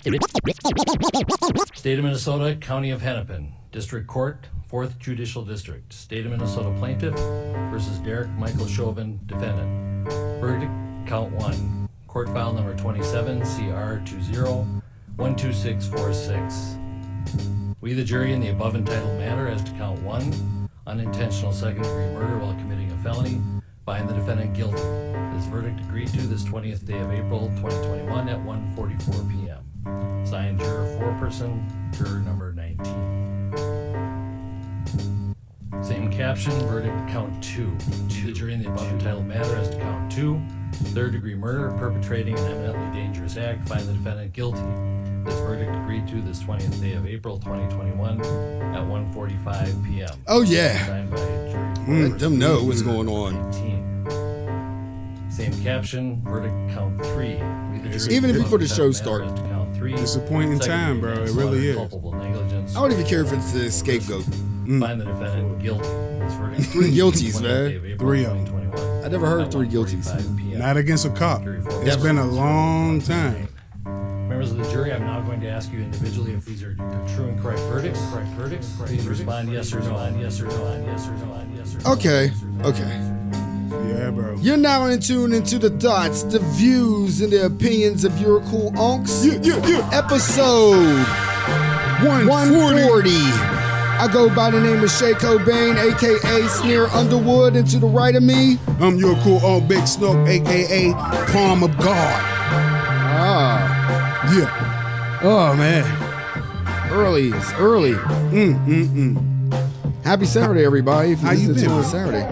State of Minnesota, County of Hennepin, District Court, 4th Judicial District. State of Minnesota plaintiff versus Derek Michael Chauvin, defendant. Verdict, count one. Court file number 27, CR 20-12646. We, the jury, in the above entitled matter as to count one, unintentional second degree murder while committing a felony, find the defendant guilty. This verdict agreed to this 20th day of April 2021 at 1:44 p.m. Signed juror four person, juror number 19. Same caption, verdict count two. The jury in the above entitled matter as to count two, third degree murder, perpetrating an imminently dangerous act, find the defendant guilty. This verdict agreed to this 20th day of April 2021 at 1:45 p.m. Oh, yeah. Signed by jury mm, Let them know what's going on. 19. Same caption, verdict count three. We, the It's- jury Even before the show entitled matter as to count three, It's a point in time, bro. It really is. Culpable negligence. I don't even care if it's the scapegoat. Mm. Find the defendant guilty. This verdict Three guilties, man. Three of April Three of 'em. 2021 I never heard three guilties. Not against a cop. Jury four It's been a long time. Members of the jury, I'm now going to ask you individually if these are true and correct verdicts. Correct verdicts. Please respond yes or no on yes or no on yes or no on yes or no. Okay, okay. Yeah, bro. You're now in tune into the thoughts, the views, and the opinions of your cool unks. Yeah, yeah, yeah. Episode 140. I go by the name of Shay Cobain, aka Sneer Underwood, and to the right of me, I'm your cool old big snook, aka Palm of God. ah, Yeah. oh man, early, it's early. Mm, mm, mm. Happy Saturday, everybody. If How you to been. Saturday.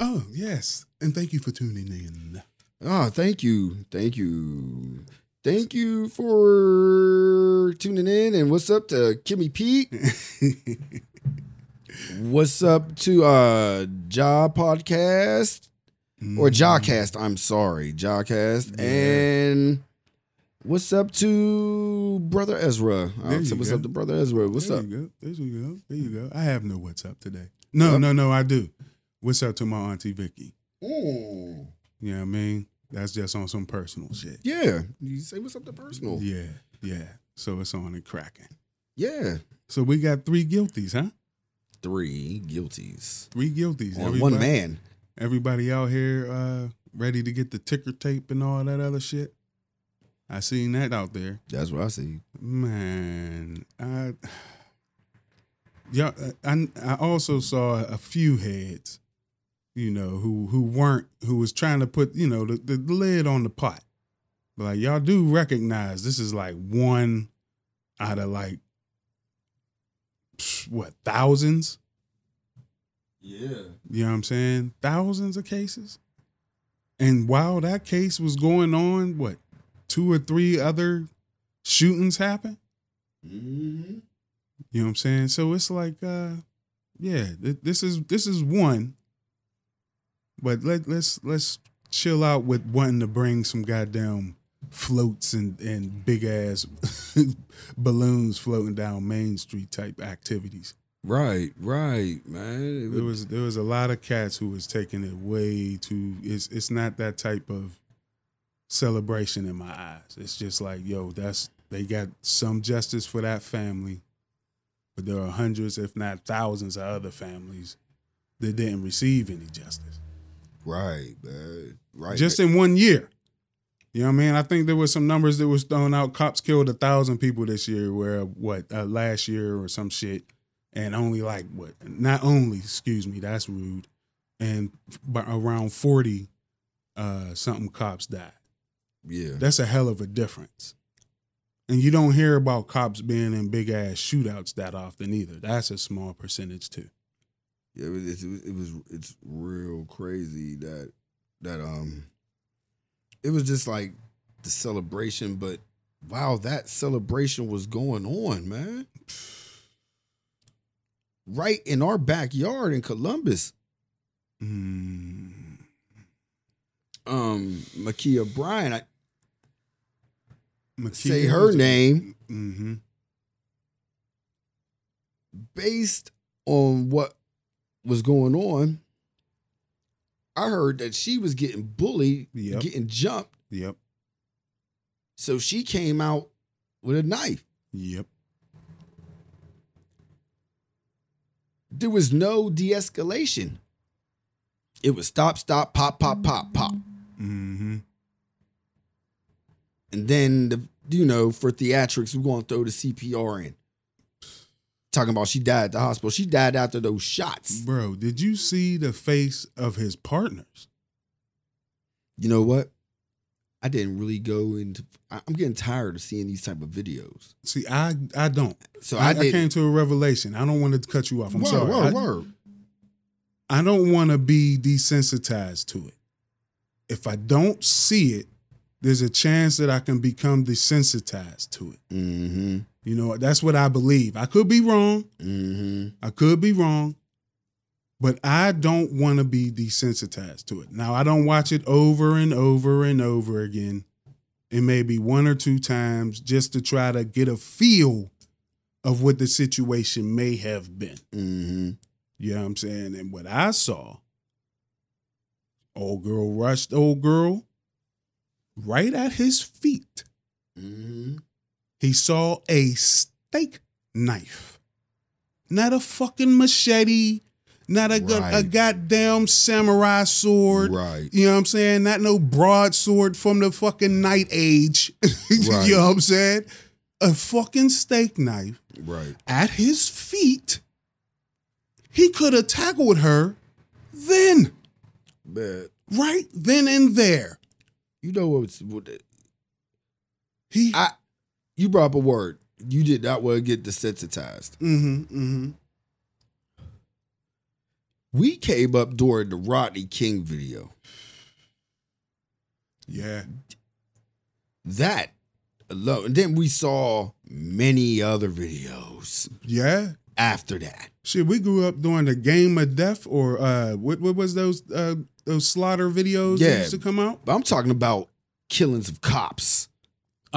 Oh, yes. And thank you for tuning in. Oh, thank you. Thank you. Thank you for tuning in. And what's up to Kimmy Pete? what's up to uh Jaw Podcast or Jawcast? I'm sorry, Jawcast. Yeah. And what's up to Brother Ezra? There Uh, you what's go. up to Brother Ezra? What's there up? you go. There you go. There you go. I have no what's up today. No, no, no, I do. What's up to my auntie Vicky? Mm. You know what I mean? That's just on some personal shit. Yeah. You say what's up to personal. Yeah, yeah. So it's on and cracking. Yeah. So we got three guilties, huh? Three guilties. Three guilties. On one man. Everybody out here uh, ready to get the ticker tape and all that other shit. I seen that out there. That's what I see. Man, I yeah, I I also saw a few heads, you know, who who weren't who was trying to put you know the, the lid on the pot. But like y'all do recognize this is like one out of like what thousands. Yeah. You know what I'm saying? Thousands of cases. And while that case was going on, what two or three other shootings happened? Mm-hmm. You know what I'm saying? So it's like, uh, yeah, th- this is this is one. But let let's let's chill out with wanting to bring some goddamn floats and and big ass balloons floating down Main Street type activities. Right, right, man. It There was, was there was a lot of cats who was taking it way too. It's it's not that type of celebration in my eyes. It's just like yo, that's they got some justice for that family, but there are hundreds, if not thousands, of other families that didn't receive any justice right, man. Right. just in one year. You know what I mean? I think there was some numbers that was thrown out. Cops killed a thousand people this year, where what uh, last year or some shit, and only like what? Not only, excuse me, that's rude, and but around forty uh, something cops died. yeah. That's a hell of a difference. And you don't hear about cops being in big ass shootouts that often either. That's a small percentage too. Yeah, it was, it was, it was it's real crazy that that um it was just like the celebration, but wow, that celebration was going on, man. Right in our backyard in Columbus. Mm. Um Ma'Khia Bryan, I Ma'Khia say her name Mm-hmm. based on what was going on. I heard that she was getting bullied, Yep. getting jumped Yep. So she came out with a knife. Yep. There was no de-escalation. It was stop, stop, pop, pop, pop, pop. Mm-hmm. And then the you know, for theatrics, we're gonna throw the CPR in. Talking about she died at the hospital. She died after those shots. Bro, did you see the face of his partners? You know what? I didn't really go into I'm getting tired of seeing these type of videos. See, I I don't. So I, I, I came to a revelation. I don't want to cut you off. I'm word, sorry. word, I, word. I don't want to be desensitized to it. If I don't see it, there's a chance that I can become desensitized to it. Mm-hmm. You know, that's what I believe. I could be wrong. Mm-hmm. I could be wrong, but I don't want to be desensitized to it. Now, I don't watch it over and over and over again. It may be one or two times just to try to get a feel of what the situation may have been. Mm-hmm. You know what I'm saying? And what I saw, old girl rushed old girl right at his feet. Mm-hmm. He saw a steak knife, not a fucking machete, not a, go- a Right. goddamn samurai sword. Right. You know what I'm saying? Not no broadsword from the fucking night age. Right. you know what I'm saying? A fucking steak knife Right. at his feet. He could have tackled her then, But right then and there. you know what's what He. I you brought up a word. You did not want to get desensitized. mm-hmm. Mm-hmm. We came up during the Rodney King video. Yeah. That alone. And then we saw many other videos Yeah. after that. Shit, we grew up during the game of death or uh what what was those uh those slaughter videos that Yeah. used to come out? I'm talking about killings of cops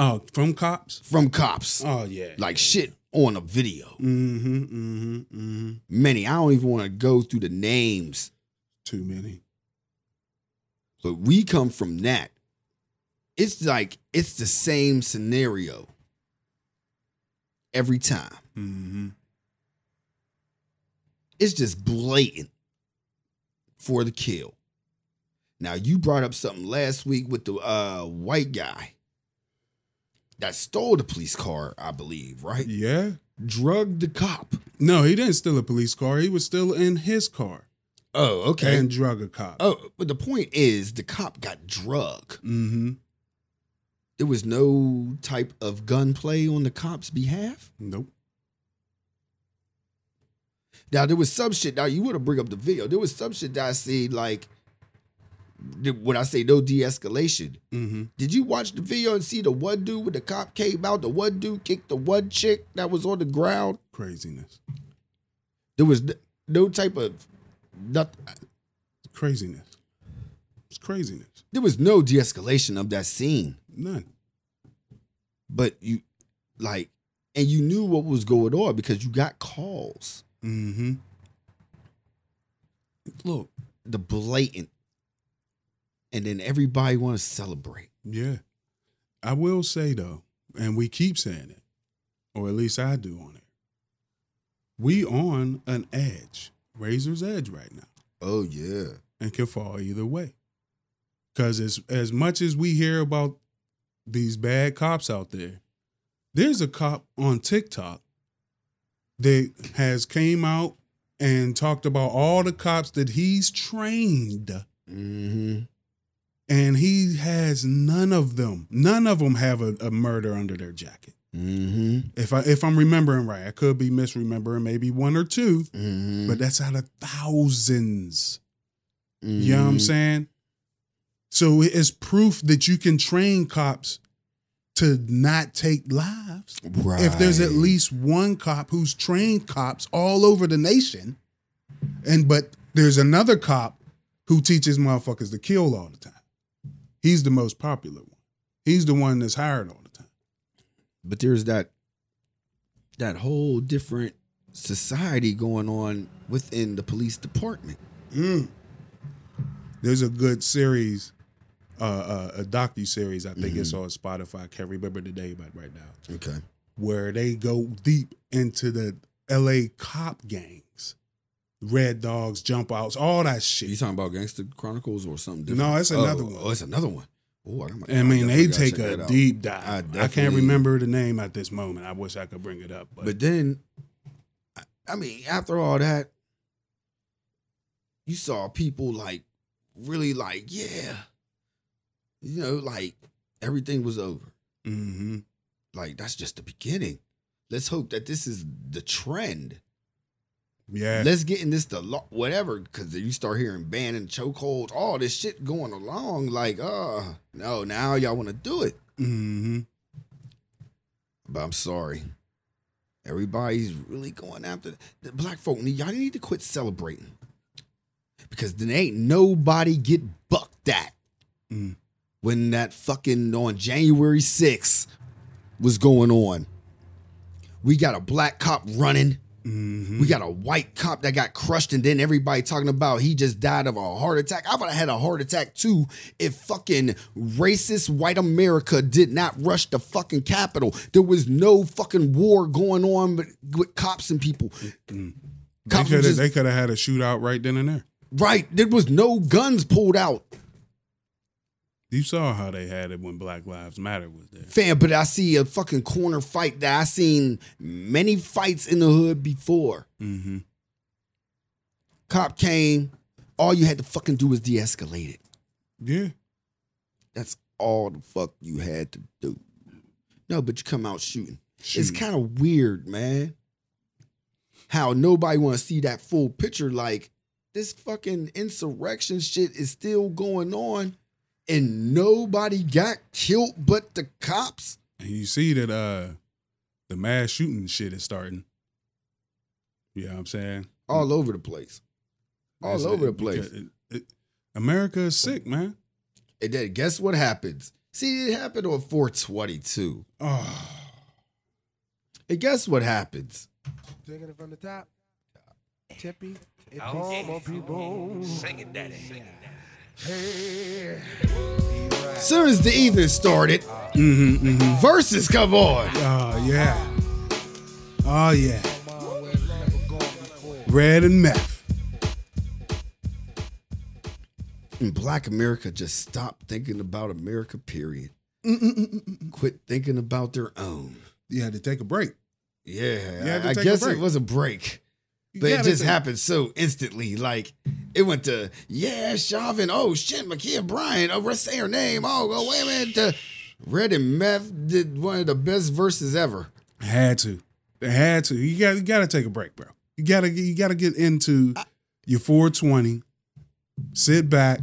Oh, from cops? from cops. Oh yeah. Like shit on a video. Mm-hmm. Mm-hmm. Mm-hmm. Many. I don't even want to go through the names. Too many. But we come from that. It's like it's the same scenario every time. Mm-hmm. It's just blatant for the kill. Now you brought up something last week with the uh, white guy that stole the police car, I believe, right? Yeah. Drugged the cop. No, he didn't steal a police car. He was still in his car Oh, okay. and drug a cop. oh, but the point is the cop got drugged. Mm-hmm. There was no type of gunplay on the cop's behalf. Nope. Now there was some shit. Now you want to bring up the video. There was some shit that I see like when I say no de-escalation. Mm-hmm. Did you watch the video and see the one dude when the cop came out? The one dude kicked the one chick that was on the ground. Craziness. There was no type of not, Craziness. It's craziness. There was no de-escalation of that scene. None. But you like, and you knew what was going on because you got calls. Mm-hmm. Look, the blatant, and then everybody want to celebrate. Yeah. I will say though, and we keep saying it, or at least I do on it. We on an edge, razor's edge right now, Oh yeah. and can fall either way. Cause as as much as we hear about these bad cops out there, there's a cop on TikTok that has came out and talked about all the cops that he's trained Mm-hmm. And he has none of them. None of them have a, a murder under their jacket. Mm-hmm. If I if I'm remembering right, I could be misremembering maybe one or two, Mm-hmm. but that's out of 1000s mm-hmm. You know what I'm saying? So it's proof that you can train cops to not take lives. Right. If there's at least one cop who's trained cops all over the nation, and but there's another cop who teaches motherfuckers to kill all the time. He's the most popular one. He's the one that's hired all the time. but there's that that whole different society going on within the police department. Mm. There's a good series uh, uh, a docu series. I think it's on Spotify. I can't remember the name right now. Okay. Where they go deep into the L.A. cop gangs, Red Dogs, jump outs, all that shit. You talking about Gangster Chronicles or something different? No, it's another Oh, one. Oh, it's another one. Oh, I, I mean, they take a deep I dive. I, can't remember the name at this moment. I wish I could bring it up, but, But then, I- I mean, after all that, you saw people like really like, yeah, you know, like everything was over. hmm Like that's just the beginning. Let's hope that this is the trend. Yeah, Let's get in this the law, whatever, because you start hearing banning chokeholds, all this shit going along. Like, oh no, now y'all want to do it. hmm But I'm sorry. Everybody's really going after the black folk. Y'all need to quit celebrating. Because then ain't nobody get bucked at Mm. when that fucking on January 6th was going on. We got a black cop running. Hmm We got a white cop that got crushed, and then everybody talking about he just died of a heart attack. I would have had a heart attack too if fucking racist white America did not rush the fucking Capitol. There was no fucking war going on with, with cops and people. They Cops were could have just- they could have had a shootout right then and there. right, there was no guns pulled out. You saw how they had it when Black Lives Matter was there. Fam, but I see a fucking corner fight that I seen many fights in the hood before. hmm Cop came, all you had to fucking do was de-escalate it. Yeah, That's all the fuck you had to do. No, but you come out shooting. It's kind of weird, man. How nobody want to see that full picture. Like this fucking insurrection shit is still going on, and nobody got killed but the cops. and you see that uh the mass shooting shit is starting. You know what I'm saying? All over the place. All It's- over the place. it- it- America is sick, man. And then guess what happens? See, it happened on 422. Oh, And guess what happens? Taking it from the top. Tippy. It's all my people. Sing it, daddy. Hey. Soon as the evening started, hmm hmm Verzuz come on. oh yeah, oh yeah. Red and meth. And Black America just stopped thinking about America, period. Mm, mm, mm, Quit thinking about their own. You had to take a break. Yeah, I, I guess it was a break. But it just happened so instantly. Like it went to yeah, Chauvin. Oh shit, Ma'Khia Bryant. Oh, let's say her name. Oh, go wait a minute. Red and Meth did one of the best verses ever. Had to. They had to. You got you got to take a break, bro. You gotta you gotta get into your 420. Sit back.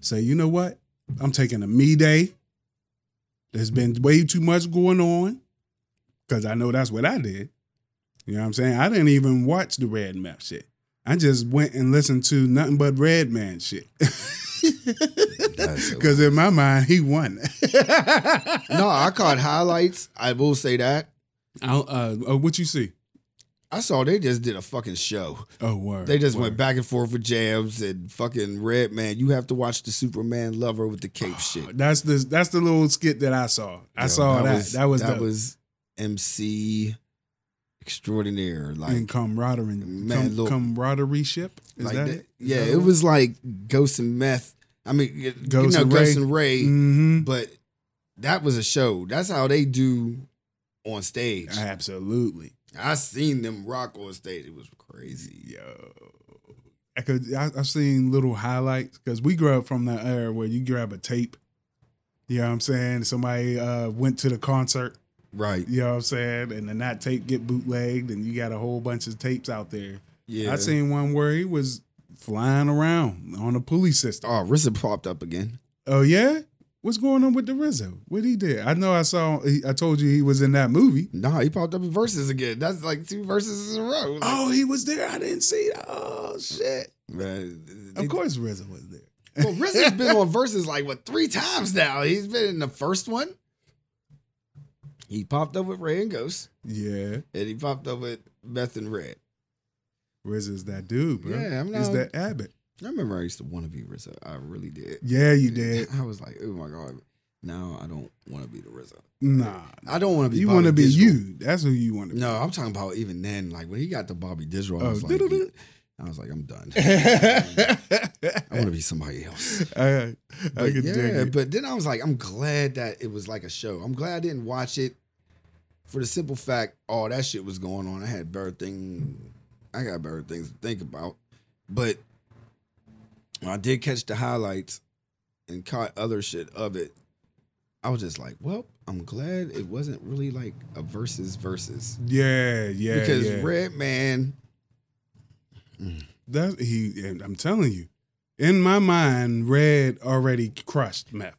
Say, you know what? I'm taking a me day. There's been way too much going on. Cause I know that's what I did. You know what I'm saying? I didn't even watch the Red Map shit. I just went and listened to nothing but Red Man shit. Cause in my mind, he won. no, I caught highlights. I will say that. Uh, uh, what you see? I saw they just did a fucking show. Oh, word. They just word. went back and forth with jams and fucking Red Man. You have to watch the Superman lover with the cape shit. That's the that's the little skit that I saw. I Yo, saw that. that was that dope. was MC extraordinaire. Like and camaraderie, Man, com- look- camaraderie ship. Is like that that- it? yeah, it was like Ghost and Meth. I mean, Ghost you know, and Ghost Ray. and Ray, Mm-hmm. but that was a show. That's how they do on stage. Absolutely, I seen them rock on stage. It was crazy. yo. I could. I, I've seen little highlights because we grew up from that era where you grab a tape. You know what I'm saying? Somebody uh, went to the concert. Right. You know what I'm saying? And then that tape get bootlegged, and you got a whole bunch of tapes out there. Yeah. I seen one where he was flying around on a pulley system. Oh, RZA popped up again. Oh yeah, what's going on with the Rizzo? What he did? I know I saw. He, I told you he was in that movie. Nah, he popped up in Verzuz again. That's like two Verzuz in a row. Like, Oh, he was there. I didn't see that. Oh shit! man. Of course, Rizzo was there. Well, RZA's been on verses like what three times now. He's been in the first one. He popped up with Ray and Ghost, Yeah, and he popped up with Meth and Red. Rizzo's that dude, bro. Yeah, I'm not- that Abbot. I remember I used to want to be RZA. I really did. Yeah, you did. I was like, oh my god. Now I don't want to be the RZA. Nah, I don't want to be. you want to be you. That's who you want to be. No, I'm talking about even then. Like when he got the Bobby I Oh, was like. I was like, I'm done. I want to be somebody else. I, I But yeah, but then I was like, I'm glad that it was like a show. I'm glad I didn't watch it for the simple fact all that shit was going on. I had better thing. I got better things to think about. But when I did catch the highlights and caught other shit of it, I was just like, well, I'm glad it wasn't really like a versus versus. yeah, yeah, because yeah. Red Man, mm. That he, and I'm telling you, in my mind, Red already crushed meth,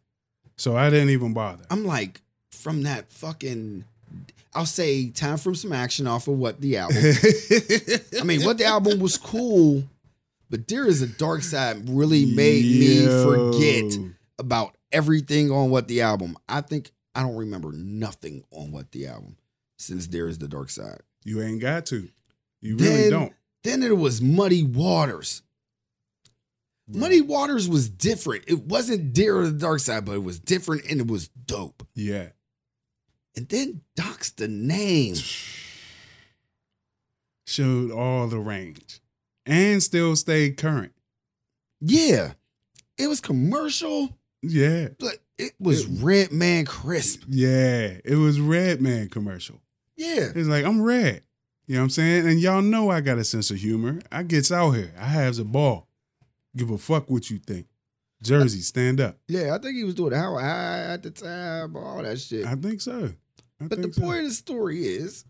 so I didn't even bother. I'm like, from that fucking, I'll say, time for some action off of what the album. I mean, what the album was cool, but Dare Iz a Darkside really made me forget about everything on what the album. I think I don't remember nothing on what the album since there is the dark side. You ain't got to. You really don't. Then there was Muddy Waters. Muddy Waters was different. It wasn't Dear to the Dark Side, but it was different and it was dope. Yeah. And then Doc's the name. Showed all the range, and still stayed current. Yeah. It was commercial, Yeah. but it was Red Man Crisp. Yeah. It was Red Man commercial. Yeah. It's like I'm red. You know what I'm saying? And y'all know I got a sense of humor. I gets out here. I has a ball. Give a fuck what you think. Jersey, stand up. Yeah, I think he was doing how high at the time, all that shit. I think so. I but the so. point of the story is,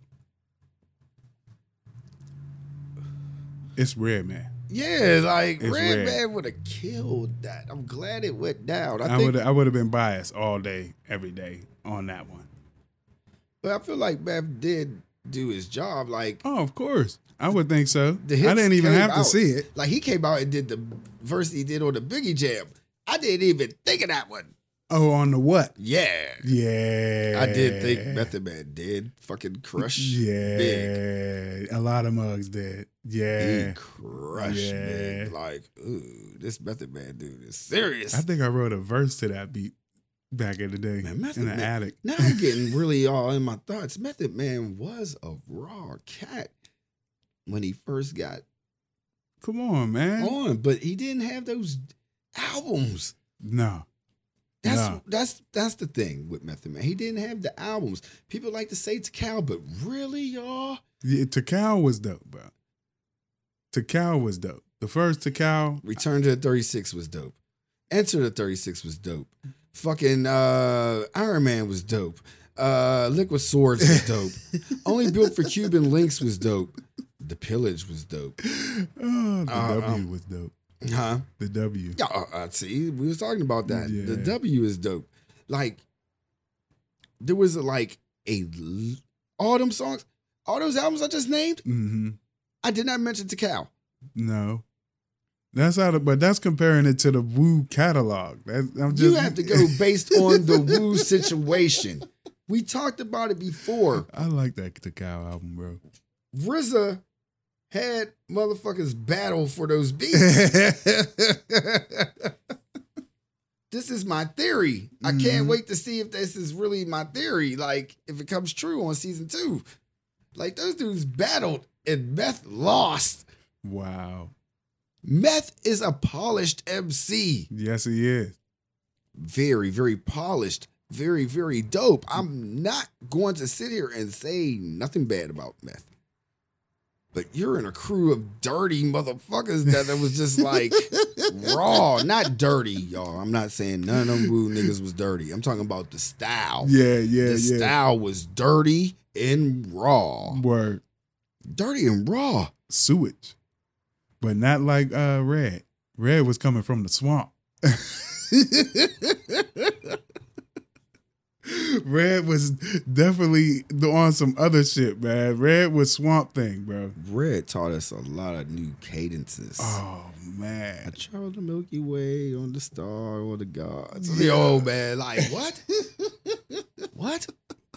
it's red man. yeah, like It's Red Red. Man would have killed that. I'm glad it went down. I, I, would I would have been biased all day, every day on that one. but I feel like Meth did do his job. Like Oh, of course. I would think so. I didn't even have to see it. Like he came out and did the verse he did on the Biggie Jam. I didn't even think of that one. Oh, on the what? Yeah. Yeah. I did think Method Man did fucking crush. Yeah. Big. A lot of mugs did. Yeah. He crushed Yeah. big. Like, ooh, this Method Man dude is serious. I think I wrote a verse to that beat back in the day Man, Method in the Man- attic. now I'm getting really all in my thoughts. Method Man was a raw cat when he first got Come on, man. on, but he didn't have those albums. No. That's that's that's the thing with Method Man. He didn't have the albums. People like to say Cal, but really, y'all, Yeah, Tical was dope, bro. Tical was dope. The first Tical, Return to the 36 was dope. Enter the 36 was dope. Fucking uh, Iron Man was dope. Uh, Liquid Swords was dope. Only Built for Cuban Links was dope. The Pillage was dope. oh, the Uh, W um, was dope. Huh? The W. Yeah, uh, uh, see, we was talking about that. The W is dope. Like, there was like a all them songs, all those albums I just named. Mm-hmm. I did not mention to Cal. No. That's out the, but that's comparing it to the Wu catalog. That, I'm just, you have to go based on the Wu situation. We talked about it before. I like that Tical album, bro. RZA had motherfuckers battle for those beats. this is my theory. I can't Mhm. wait to see if this is really my theory. Like, if it comes true on season two. Like, those dudes battled and Meth lost. wow. Meth is a polished MC. Yes, he is. Very, very polished. Very, very dope. I'm not going to sit here and say nothing bad about Meth. But you're in a crew of dirty motherfuckers that that was just like raw, not dirty, y'all. I'm not saying none of them Wu niggas was dirty. I'm talking about the style. Yeah, yeah, the yeah. style was dirty and raw. Word. Dirty and raw. Sewage. But not like uh Red. Red was coming from the swamp. Red was definitely on some other shit, man. Red was Swamp Thing, bro. Red taught us a lot of new cadences. Oh man, I traveled the Milky Way on the star or the gods. The old man, like what? what?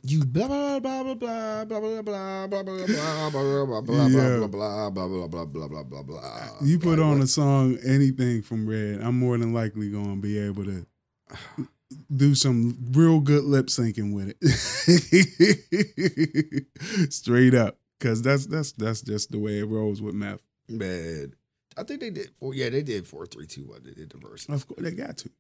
You blah blah blah blah blah blah blah blah blah blah blah blah blah blah blah Yeah. blah blah blah blah blah blah blah blah. Blah blah blah blah blah. You put on a song, anything from Red, I'm more than likely to be able to do some real good lip syncing with it, straight up, because that's that's that's just the way it rolls with meth. man. I think they did. Four, yeah, they did four, three, two, one. They did the verse. Of course, they got to.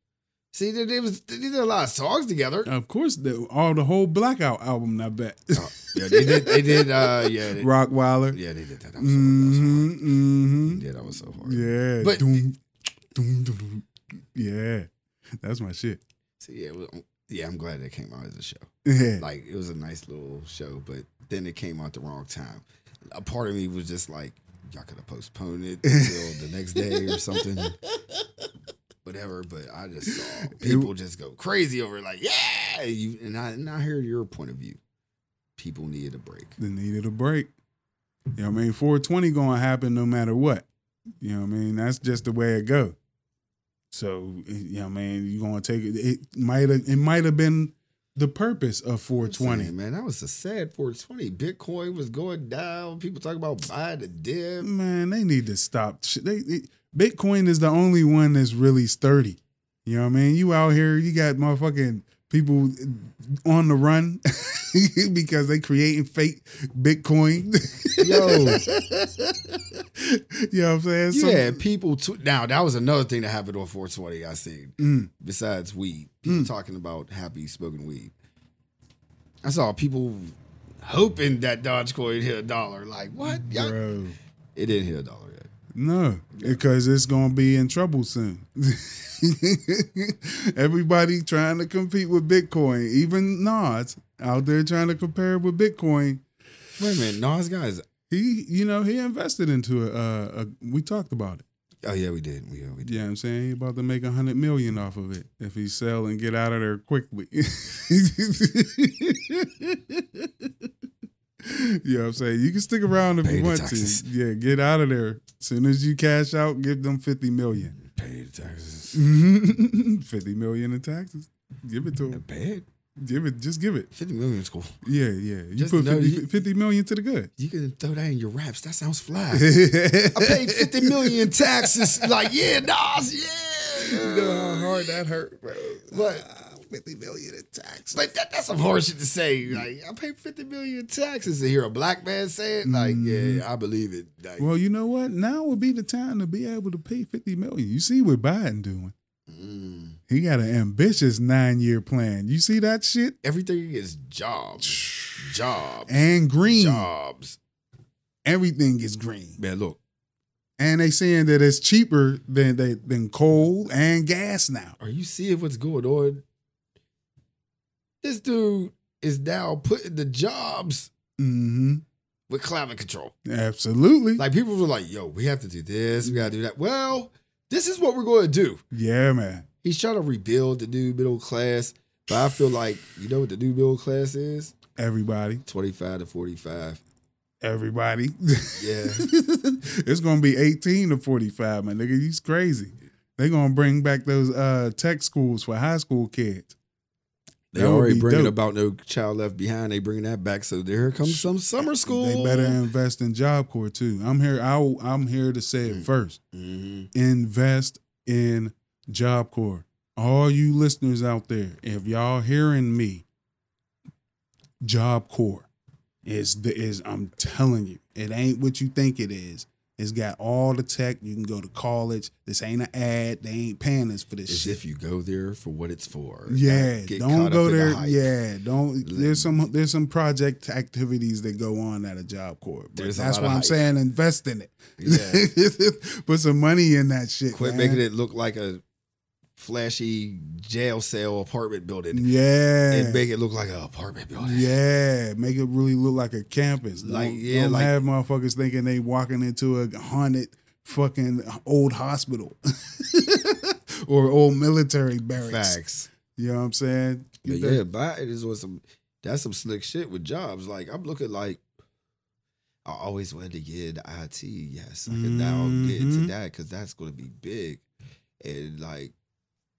See, they, they was they did a lot of songs together. Of course, the, all the whole Blackout album. I bet. Oh, yeah, they did. They did. Uh, yeah, they, Rockwilder. yeah, they did that. That was was so Mm-hmm, hard. mm-hmm. Yeah, that was so hard. Yeah. But- Doom, doom, doom, doom. yeah. That's my shit. So yeah, was, um, yeah. I'm glad it came out as a show. Yeah. Like it was a nice little show, but then it came out the wrong time. A part of me was just like, y'all could have postponed it until the next day or something. Whatever, but I just saw people just go crazy over it, like, yeah. You, and I and I hear your point of view. People needed a break. they needed a break. You know what I mean? 420 gonna happen no matter what. You know what I mean? That's just the way it go. So you know what I mean, you gonna take it. It might have it might have been the purpose of 420. saying, man, that was a sad 420. Bitcoin was going down. People talk about buy the dip. Man, they need to stop. They, they Bitcoin is the only one that's really sturdy. You know what I mean? You out here, you got motherfucking people on the run because they creating fake Bitcoin. Yo, you know what I'm saying? Some- had people. Now that was another thing that happened on 420. I seen. Mm. besides weed. People Mm. talking about happy smoking weed. I saw people hoping that Dogecoin hit a dollar. Like what? Y'all- Bro. It didn't hit a dollar. No, because it's gonna be in trouble soon. Everybody trying to compete with Bitcoin, even Nas out there trying to compare with Bitcoin. Wait a minute, Nas guys. He, you know, he invested into it. Uh, a, we talked about it. Oh yeah, we did. We, yeah, we did. Yeah, I'm saying he about to make a hundred million off of it if he sell and get out of there quickly. you know what I'm saying? You can stick around if Pay you want taxes. to. Yeah, get out of there. Soon as you cash out, give them 50 million. Pay the taxes. 50 million in taxes. Give it to him. Pay it. Give it. Just give it. Fifty million is cool. Yeah, yeah. You Just put know 50, you- 50 million to the good. You can throw that in your raps. That sounds fly. I paid fifty million in taxes. Like yeah, Nas. Yeah. You know how hard that hurt, bro. What? 50 million in taxes. But that, that's some hard shit to say. Like, I pay 50 million in taxes to hear a black man say it. Like, Mhm. yeah, I believe it. Like, Well, you know what? Now would be the time to be able to pay 50 million. You see what Biden doing. mm. He got an ambitious nine year plan. You see that shit? everything is jobs. Jobs. And green. Jobs. Everything is green. Man, look, And they saying that it's cheaper than they, than coal and gas now. are you seeing what's going on? This dude is now putting the jobs Mm-hmm. with climate control. Absolutely. Like, people were like, yo, we have to do this. We got to do that. Well, this is what we're going to do. yeah, man. He's trying to rebuild the new middle class. But I feel like, you know what the new middle class is? Everybody. 25 to 45. Everybody. Yeah. it's gonna be 18 to 45, man. Nigga, he's crazy. They're gonna bring back those uh tech schools for high school kids. They That already bringing dope. about no child left behind. They bringing that back. So there comes some summer school. They better invest in Job Corps too. I'm here. I, I'm here to say it Mm. first. Mhm. Invest in Job Corps. All you listeners out there, if y'all hearing me, Job Corps is the is. I'm telling you, it ain't what you think it is. It's got all the tech. You can go to college. This ain't an ad. They ain't paying us for this As shit. if you go there for what it's for. Yeah, don't go the there. hype. Yeah, don't. There's some there's some project activities that go on at a job corps. That's why I'm hype. saying invest in it. Yeah. Put some money in that shit. Quit man. making it look like a flashy jail cell apartment building Yeah. and make it look like an apartment building. yeah, make it really look like a campus. Like, don't, yeah, don't like- have motherfuckers thinking they walking into a haunted fucking old hospital or old military barracks. Facts. You know what I'm saying? But that- yeah, Biden is with some that's some slick shit with jobs. Like I'm looking like I always wanted to get into IT. Yes, I can now get into Mhm. that because that's going to be big, and like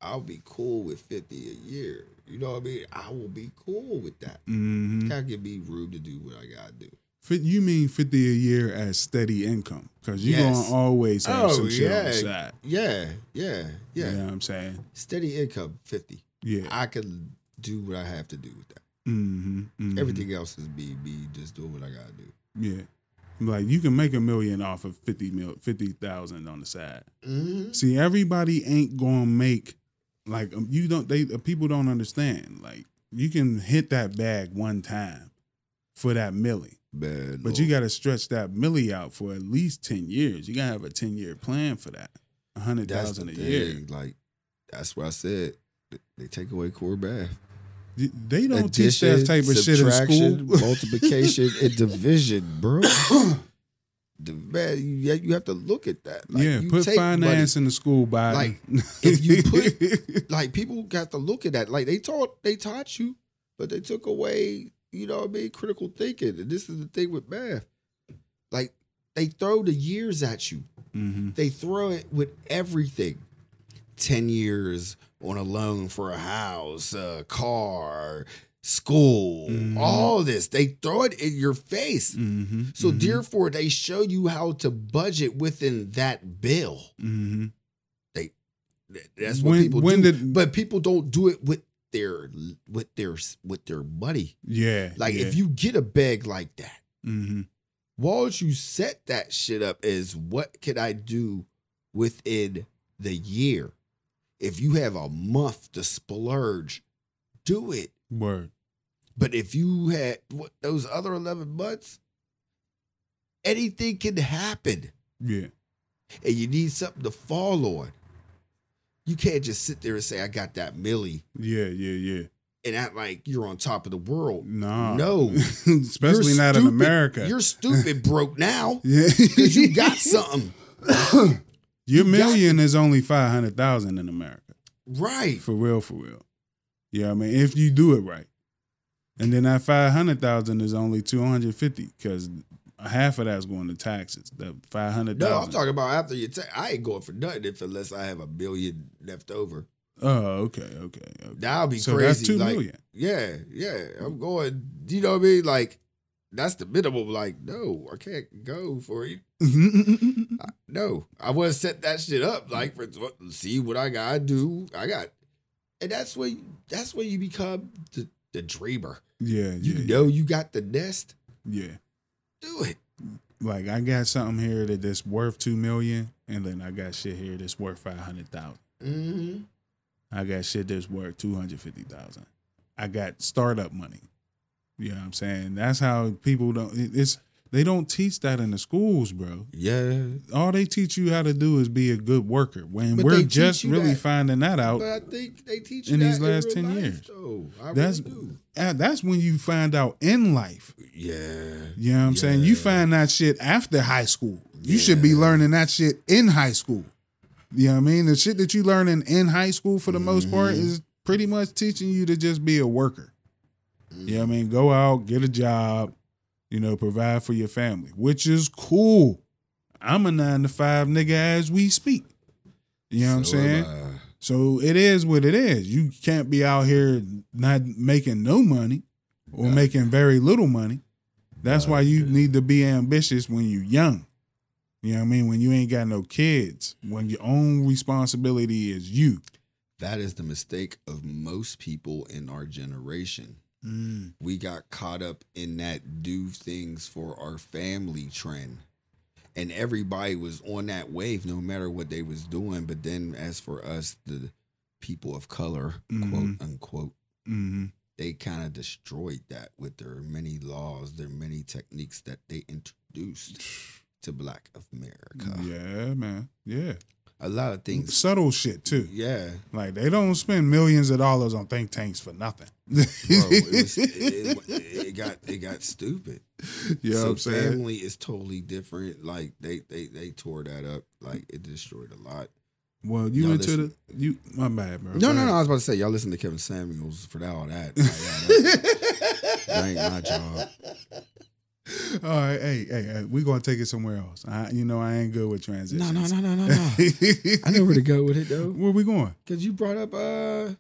I'll be cool with fifty a year. You know what I mean? I will be cool with that. Mm-hmm. I can be rude to do what I gotta do. You mean fifty a year as steady income? Because you're Yes. gonna always have Oh, some shit on the yeah. side. Yeah, yeah, yeah. You know what I'm saying? Steady income, fifty. Yeah. I can do what I have to do with that. mm-hmm, mm-hmm. Everything else is me, me just doing what I gotta do. Yeah. Like you can make a million off of fifty mil, fifty thousand on the side. Mm-hmm. See, everybody ain't gonna make like um, you don't. They uh, people don't understand. Like you can hit that bag one time for that millie, Bad. but you got to stretch that millie out for at least ten years. You gotta have a ten year plan for that. A hundred that's the thousand a thing. year. Like that's what I said. They take away core math. They don't teach that type of shit in school. multiplication, and division, bro. the, man, you, you have to look at that. Like, yeah, you put take finance in the school by Like, if you put- like people got to look at that. Like they taught, they taught you, but they took away. You know what I mean? Critical thinking, and this is the thing with math. Like they throw the years at you. Mhm. They throw it with everything. 10 years on a loan for a house, a car, school, Mhm. all this. They throw it in your face. Mhm. So, Mhm. therefore, they show you how to budget within that bill. Mhm. That's what When- people when do. did- but people don't do it with their with their with their money. yeah, Like yeah. if you get a bag like that, Mhm. why don't you set that shit up as what can I do within the year? If you have a month to splurge, do it. Word. But if you had what, those other 11 months, anything can happen Yeah, and you need something to fall on. You can't just sit there and say, I got that millie yeah, yeah, yeah. and act like you're on top of the world. Nah, No. especially You're not in. America. You're stupid broke now yeah, because you got something. Your you got- million is only five hundred thousand in America. Right. For real, for real. Yeah, I mean, if you do it right, and then that five hundred thousand is only two hundred fifty because half of that's going to taxes. The five hundred No, I'm talking about after you take. I ain't going for nothing if unless I have a billion left over. Oh, okay, okay, okay. That'll be so crazy. that's two like, million. Yeah, yeah. I'm going. You know what I mean? Like that's the minimum. Like no, I can't go for it. No, I want to set that shit up. Like for see what I gotta do. I got, and that's when that's when you become the the dreamer. yeah, You yeah, know you got the nest. yeah. Do it. Like I got something here that that's worth two million, and then I got shit here that's worth five hundred thousand. Mm-hmm. I got shit that's worth two hundred fifty thousand. I got startup money. You know what I'm saying? That's how people don't. It's they don't teach that in the schools, bro. Yeah, All they teach you how to do is be a good worker. When But we're just really that. finding that out, but I think they teach In these last real 10 life, years. Though. I That's- really that's when you find out in life. Yeah. You know what I'm saying? You find that shit after high school. You should be learning that shit in high school. You know what I mean? The shit that you learning in high school for the most mm-hmm. part is pretty much teaching you to just be a worker. You know what I mean? Go out, get a job, you know, provide for your family, which is cool. I'm a nine to five nigga as we speak. You know what I'm saying? So it is what it is. You can't be out here not making no money or making very little money. That's why you need to be ambitious when you're young. You know what I mean? When you ain't got no kids, when your own responsibility is you. That is the mistake of most people in our generation. We got caught up in that do things for our family trend. And everybody was on that wave no matter what they was doing. But then as for us, the people of color, Mhm. quote unquote, Mm-hmm. they kind of destroyed that with their many laws, their many techniques that they introduced to black America. Yeah, man. Yeah. A lot of things. Subtle shit too. Yeah. Like they don't spend millions of dollars on think tanks for nothing. Bro, it, was, it, it, got it got stupid. you know so what I'm saying? family is totally different. Like they they they tore that up. Like it destroyed a lot. Well, you Y'all into listen- the you my bad, bro. No, no, no. I was about to say y'all listen to Kevin Samuels for that all that. Like, yeah, that, that ain't my job. All right, hey, hey, hey, we gonna take it somewhere else. I, you know, I ain't good with transitions. No, no, no, no, no, no. I know where to go with it though. Where we going? Cause you brought up uh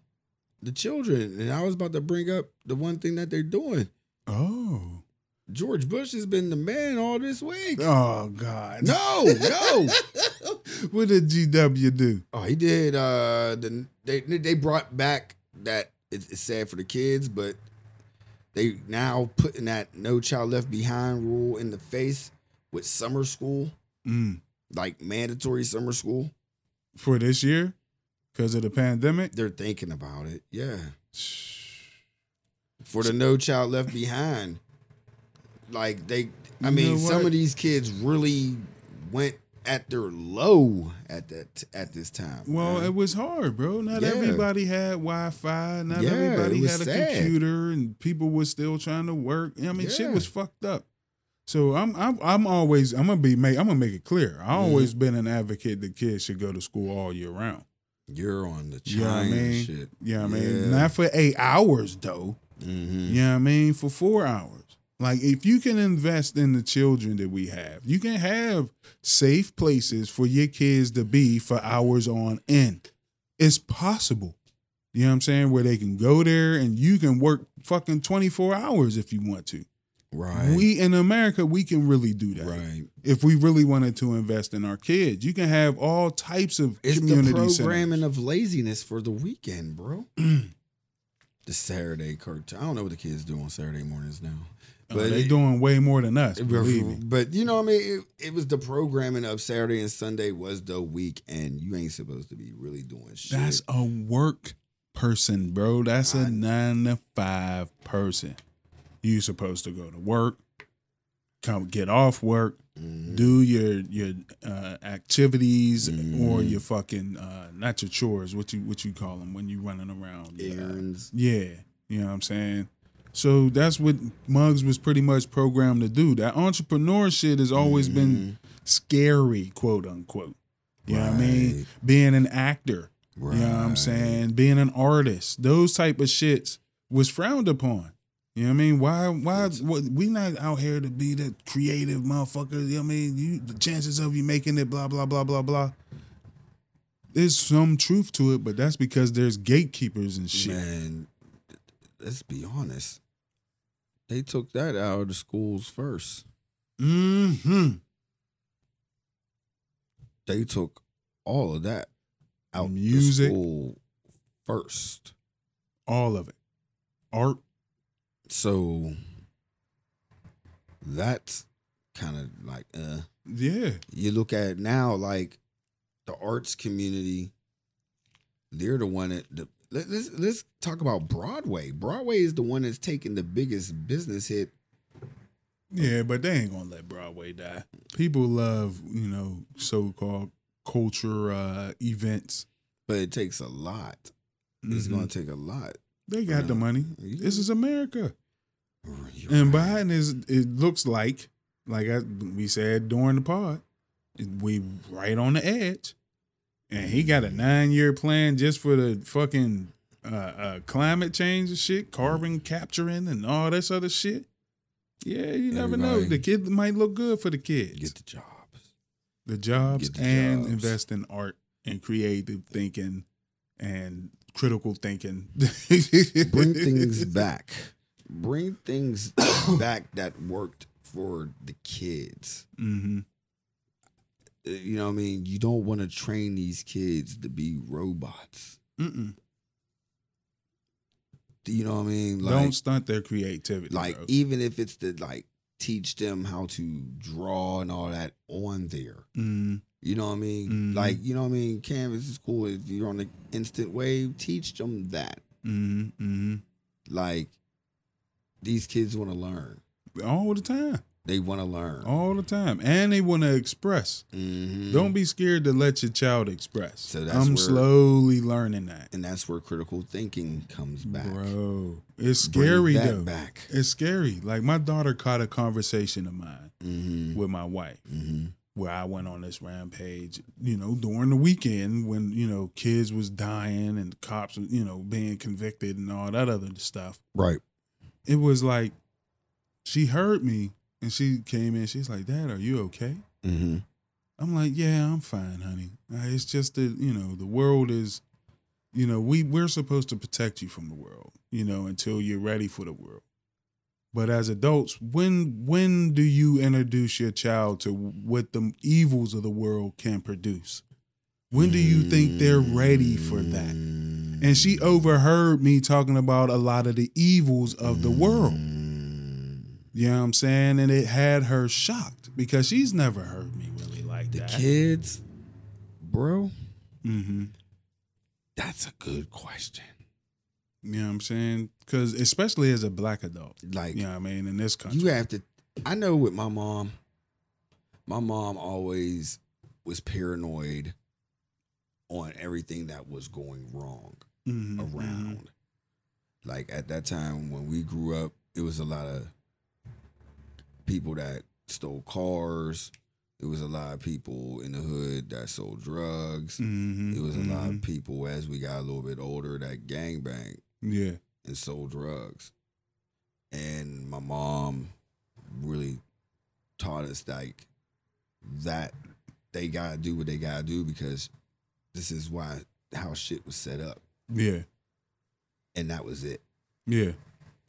the children, and I was about to bring up the one thing that they're doing. Oh. George Bush has been the man all this week. Oh God. No, no. what did GW do? Oh, he did. Uh, the they they brought back that it's, it's sad for the kids, but they now putting that no child left behind rule in the face with summer school, Mm. like mandatory summer school. For this year? Because of the pandemic? They're thinking about it. Yeah, for the no child left behind. Like they, I You mean, some of these kids really went at their low at that at this time. Well, man. it was hard, bro. Not Yeah. everybody had Wi Fi. Not Yeah, everybody had a sad. computer, and people were still trying to work. I mean, shit was fucked up. So I'm I'm I'm always I'm gonna be make I'm gonna make it clear. I Mm-hmm. always been an advocate that kids should go to school all year round. you're on the You know what I mean? shit. You know what I mean? Not for eight hours though. Mm-hmm. You know what I mean? For four hours. Like if you can invest in the children that we have, you can have safe places for your kids to be for hours on end. It's possible. You know what I'm saying? Where they can go there and you can work fucking 24 hours if you want to. Right. We in America, we can really do that. right. If we really wanted to invest in our kids, you can have all types of It's the programming centers. of laziness for the weekend, bro. the Saturday cartoon. I don't know what the kids do on Saturday mornings now. Uh, But they it- doing way more than us. Believe me. But you know what I mean? It, it was the programming of Saturday and Sunday was the week, and You ain't supposed to be really doing shit. That's a work person, bro. That's a I- nine to five person. You supposed to go to work, come get off work, Mhm. do your your uh, activities or Mhm. your fucking uh, not your chores. What you what you call them when you running around? Uh, errands. yeah, you know what I'm saying. So that's what Muggs was pretty much programmed to do. That entrepreneur shit has always been Mm-hmm. scary, quote unquote. You know what I mean? Being an actor. You know what I'm saying? Being an artist, those type of shits was frowned upon. You know what I mean? Why why what, we not out here to be the creative motherfucker, you know what I mean? You the chances of you making it blah blah blah blah blah. There's some truth to it, but that's because there's gatekeepers and shit. Man, let's be honest. They took that out of the schools first. hmm They took all of that out of Music. the school first. All of it. Art. So that's kind of like uh Yeah. you look at it now like the arts community they're the one that the, let, let's let's talk about Broadway. Broadway is the one that's taking the biggest business hit. Yeah, but they ain't gonna let Broadway die. People love, you know, so called culture uh events. But it takes a lot. It's Mhm. going to take a lot. They got the money. You- This is America. And right. Biden is it looks like, like I, we said during the pod, we right on the edge. And he got a nine year plan just for the fucking uh, uh, climate change and shit, carbon capturing and all this other shit. Yeah, you never know. The kid might look good for the kids. get the jobs. the jobs the and jobs. invest in art and creative thinking and critical thinking. Bring things back. Bring things back that worked for the kids. hmm Uh, You know what I mean? You don't want to train these kids to be robots. Mm-mm. You know what I mean? Like, Don't stunt their creativity. like bro. even if it's to like teach them how to draw and all that on there. Mm, You know what I mean? Mhm. Like, you know what I mean? Canvas is cool. If you're on the instant wave, teach them that. mm, mm. Like, these kids want to learn. all the time, They want to learn. all the time, and they want to express. Mhm. Don't be scared to let your child express. So that's I'm where- slowly learning that, And that's where critical thinking comes back. bro. It's scary though. back. It's scary. Like my daughter caught a conversation of mine Mm-hmm. with my wife. Mm-hmm. where I went on this rampage, you know, during the weekend when, you know, kids was dying and cops, you know, being convicted and all that other stuff. Right. It was like she heard me and she came in, she's like, Dad, are you okay? Mm-hmm. I'm like, Yeah, I'm fine, honey. Uh, It's just that, you know, the world is you know, we we're supposed to protect you from the world, you know, until you're ready for the world. But as adults, when when do you introduce your child to what the evils of the world can produce? When do you think they're ready for that? And she overheard me talking about a lot of the evils of the world. You know what I'm saying? And it had her shocked because she's never heard me really like The that. kids, bro, Mm-hmm. that's a good question. You know what I'm saying? Because especially as a black adult, Like, you know what I mean, in this country. you have to. I know with my mom, my mom always was paranoid on everything that was going wrong Mhm, around. Like at that time when we grew up, it was a lot of people that stole cars. It was a lot of people in the hood that sold drugs. mhm, It was a lot mhm. of people as we got a little bit older that gangbang Yeah. and sold drugs. And my mom really taught us like that they gotta do what they gotta do because this is why how shit was set up. Yeah. And that was it. Yeah.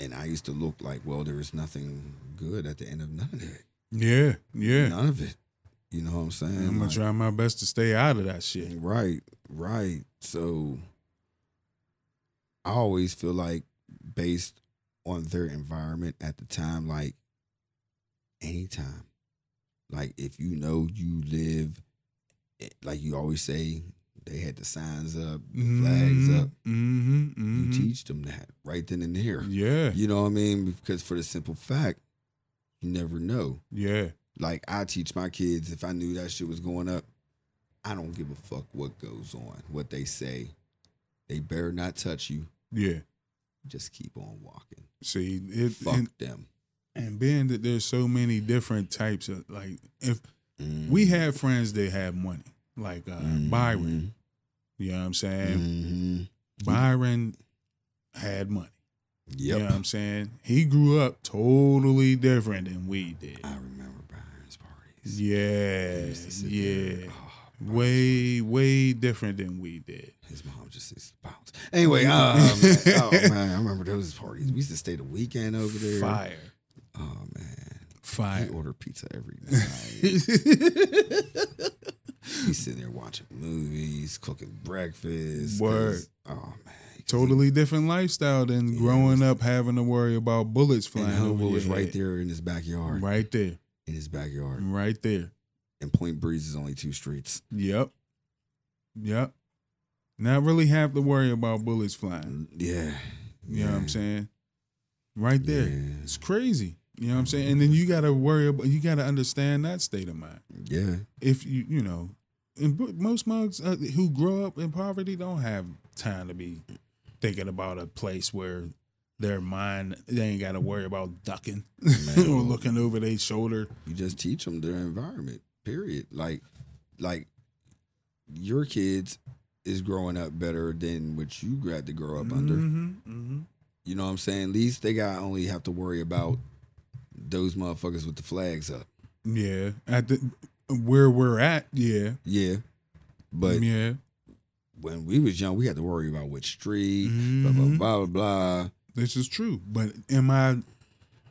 And I used to look like, well, there was nothing good at the end of none of it. Yeah. Yeah. None of it. You know what I'm saying? I'm gonna Like- try my best to stay out of that shit. Right, right. So I always feel like based on their environment at the time, like anytime. Like if you know you live eh, like you always say, they had the signs up, the flags up. Mm-hmm. You teach them that right then and there. Yeah. You know what I mean? Because for the simple fact, you never know. Yeah. Like I teach my kids if I knew that shit was going up, I don't give a fuck what goes on, what they say. They better not touch you. Yeah. Just keep on walking. See, it Fuck and, them. and being that there's so many different types of like if Mm. we have friends that have money, like uh Mhm. Byron. You know what I'm saying? Mhm. Byron had money. Yep. You know what I'm saying? He grew up totally different than we did. I remember Byron's parties. Yeah. He used to sit Yeah. Oh, Way, way different than we did. his mom just used to bounce. Anyway, um, oh man, I remember those parties. We used to stay the weekend over there. Fire. Oh man, he Fire. ordered pizza every night. He's sitting there watching movies, cooking breakfast. Word. Oh man. Totally different lifestyle than Yeah, growing up having to worry about bullets He, and flying over was right there in his backyard. Right there. In his backyard. Right there. And Point Breeze is only two streets. Yep. Yep. Not really have to worry about bullets flying. Yeah. You know what I'm saying? Right there. Yeah. It's crazy. You know what I'm saying? And then you gotta worry about you gotta understand that state of mind. Yeah. If you you know, and most mugs uh, who grow up in poverty don't have time to be thinking about a place where their mind they ain't got to worry about ducking or looking over their shoulder. You just teach them their environment. Period. Like, like your kids is growing up better than what you had to grow up under. Mhm, mhm. You know what I'm saying? At least they got only have to worry about those motherfuckers with the flags up. Yeah, at the where we're at, yeah, Yeah. But yeah, when we was young, we had to worry about which street, blah blah Mhm. blah blah blah. this is true. But am I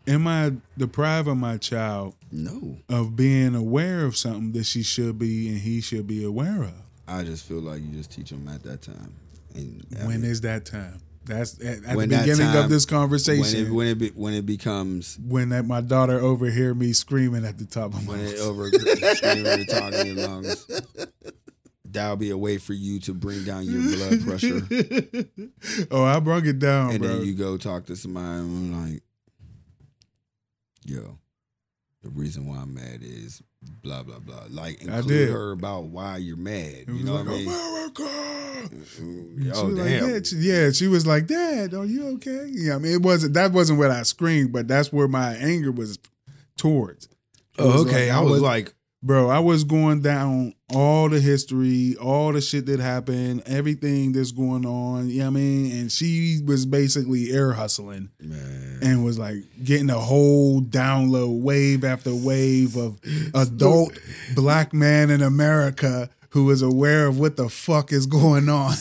am I depriving my child No. of being aware of something that she should be and he should be aware of? I just feel like you just teach them at that time. And I When mean, is that time? That's at, at the When beginning time- of this when conversation. it when it be, when it becomes when that my daughter overhear me screaming at the top of my when it over screaming at the top of your lungs, that'll be a way for you to bring down your blood pressure. oh, I brought it down, and bro. then you go talk to somebody and I'm like, yo, the reason why I'm mad is blah blah blah. Like I include did. her about why you're mad. You know like, what I mean? America. Oh was like, damn. yeah, she, yeah, she was like, Dad, are you okay? Yeah, I mean, it wasn't that wasn't what I screamed, but that's where my anger was towards. Oh, okay. like- I was like, bro, I was going down all the history, all the shit that happened, everything that's going on. You know what I mean? And she was basically air hustling man. and was like getting a whole download wave after wave of adult black man in America who is aware of what the fuck is going on.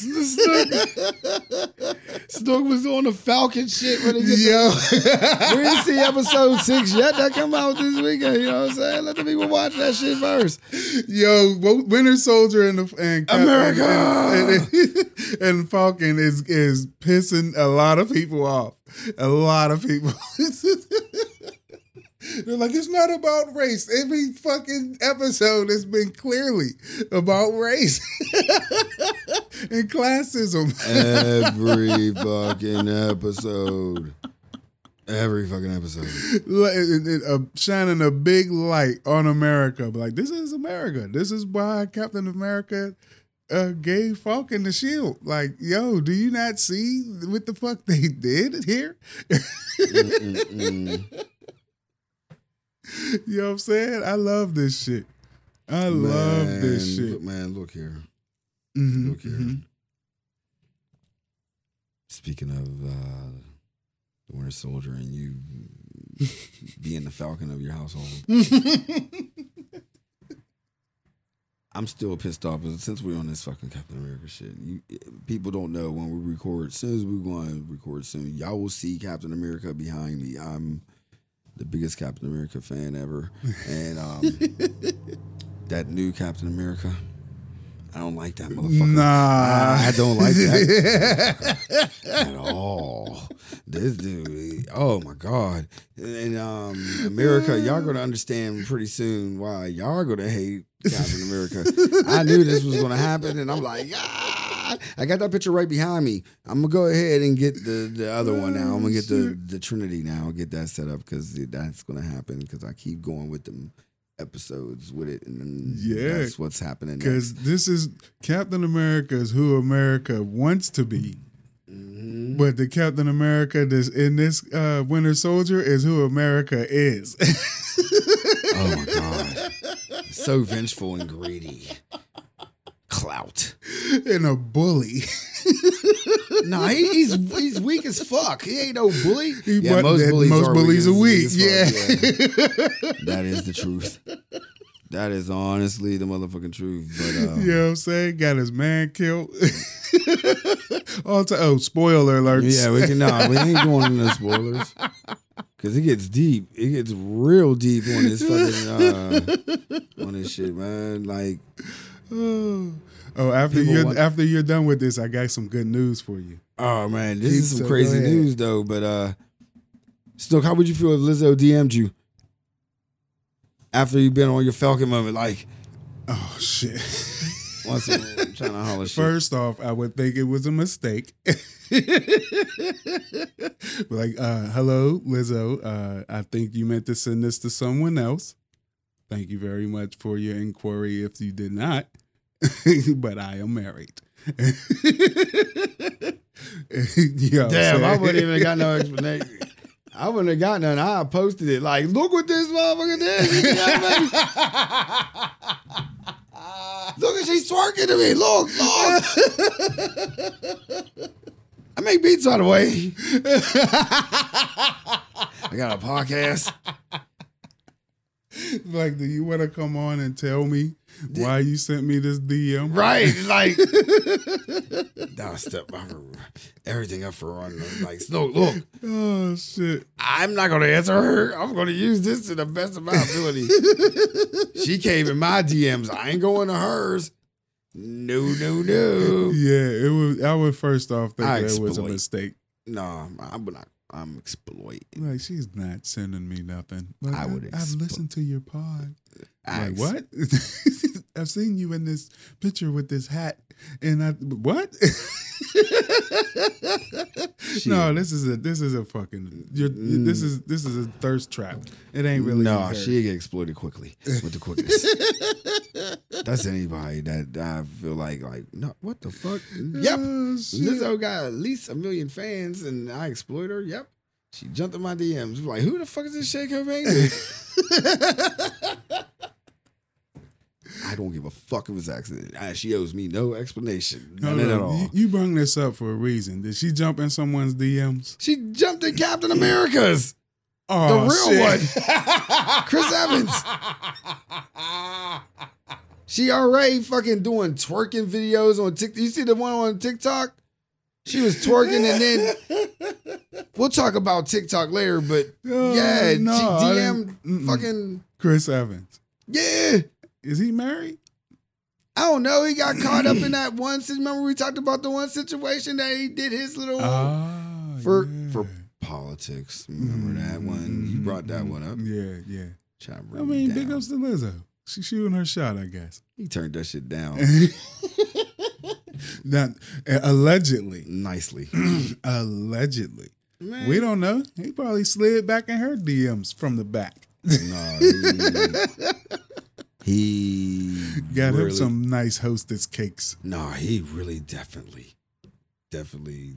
Snook was on the Falcon shit when they get Yo, the, we didn't see episode six yet. That come out this weekend. You know what I'm saying? Let the people watch that shit first. yo, Winter Soldier and the and Cap- America! and, and- and Falcon is is pissing a lot of people off. A lot of people. They're like, it's not about race. Every fucking episode has been clearly about race and classism. Every fucking episode. Every fucking episode. Like, it- it- uh, shining a big light on America. But like, this is America. This is why Captain America uh, gave Falcon the shield. Like, yo, do you not see what the fuck they did here? You know what I'm saying? I love this shit. I love this shit. look- Man, look here. Mhm, Look here. mhm. Speaking of uh, the Winter Soldier and you being the Falcon of your household, I'm still pissed off since we're on this fucking Captain America shit. You, people don't know when we record. As soon as we're going to record soon, y'all will see Captain America behind me. I'm the biggest Captain America fan ever, and um, that new Captain America. I don't like that motherfucker. Nah. I, I don't like that at all. This dude, oh my god! And um, America, y'all gonna understand pretty soon why y'all gonna hate Captain America. I knew this was gonna happen, and I'm like, ah! I got that picture right behind me. I'm gonna go ahead and get the, the other one now. I'm gonna get the the Trinity now. Get that set up because that's gonna happen because I keep going with them episodes with it, and then Yeah. that's what's happening. Because this is Captain America is who America wants to be. Mhm. But the Captain America that's in this uh, Winter Soldier is who America is. Oh my god. So vengeful and greedy. Clout. and a bully. No, he, he's he's weak as fuck. He ain't no bully. He- Yeah, but most bullies most are bullies are weak. as Yeah. fuck, yeah. That is the truth. That is honestly the motherfucking truth. But um, you know what I'm saying? Got his man killed. All time. Oh, spoiler alerts. yeah, we can nah, we ain't going into spoilers. Cause it gets deep. It gets real deep on this fucking uh, on this shit, man. Like Oh, after People you're want- after you're done with this, I got some good news for you. Oh man, this is some so go crazy ahead. news though. But uh Stoke, how would you feel if Lizzo DM'd you after you've been on your Falcon moment? Like, Oh shit. once I'm trying to holler shit. First off, I would think it was a mistake. like, uh, hello, Lizzo. Uh, I think you meant to send this to someone else. Thank you very much for your inquiry if you did not. but I am married. You know Damn, I wouldn't even got no explanation. I wouldn't have got none. I posted it like, look what this motherfucker did. You see that, baby? look at she's twerking to me. Look, look. I make beats by the way. I got a podcast. Like, do you want to come on and tell me why you sent me this DM? Right, like now step everything up for run. Like, no, look, Oh shit. I'm not gonna answer her. I'm gonna use this to the best of my ability. she came in my DMs. I ain't going to hers. No, no, no. Yeah, it was. I would first off think I that was a mistake. No, I'm not. I'm exploiting. Like she's not sending me nothing. Like, I would I've explo- listened to your pod. I Like ex- what? I've seen you in this picture with this hat, and I what? no, this is a this is a fucking. You're, This is this is a thirst trap. It ain't really. No, she get exploited quickly with the quickness. That's anybody that I feel like like no. What the fuck? Yep. Shit. Lizzo got at least a million fans, and I exploit her. Yep. She jumped in my DMs. Like, who the fuck is this Shay Cobain? I don't give a fuck if it's accident. She owes me no explanation. No, None no, at all. You, you brung this up for a reason. Did she jump in someone's DMs? she jumped in Captain America's. Oh, the Oh, real shit. one. Chris Evans. She already fucking doing twerking videos on TikTok. You see the one on TikTok? She was twerking, and then we'll talk about TikTok later. But Oh, yeah, no, she mm-mm. fucking Chris Evans. yeah. Is he married? I don't know. He got caught up in that one. Remember we talked about the one situation that he did his little Ah, for yeah. for politics. Remember that one? You brought that one up. Yeah, yeah. I mean, big ups to Lizzo. She's shooting her shot, I guess. He turned that shit down Not uh, allegedly. nicely. allegedly. Man. We don't know. He probably slid back in her DMs from the back. No, he, Got him some nice hostess cakes. No, he really definitely, definitely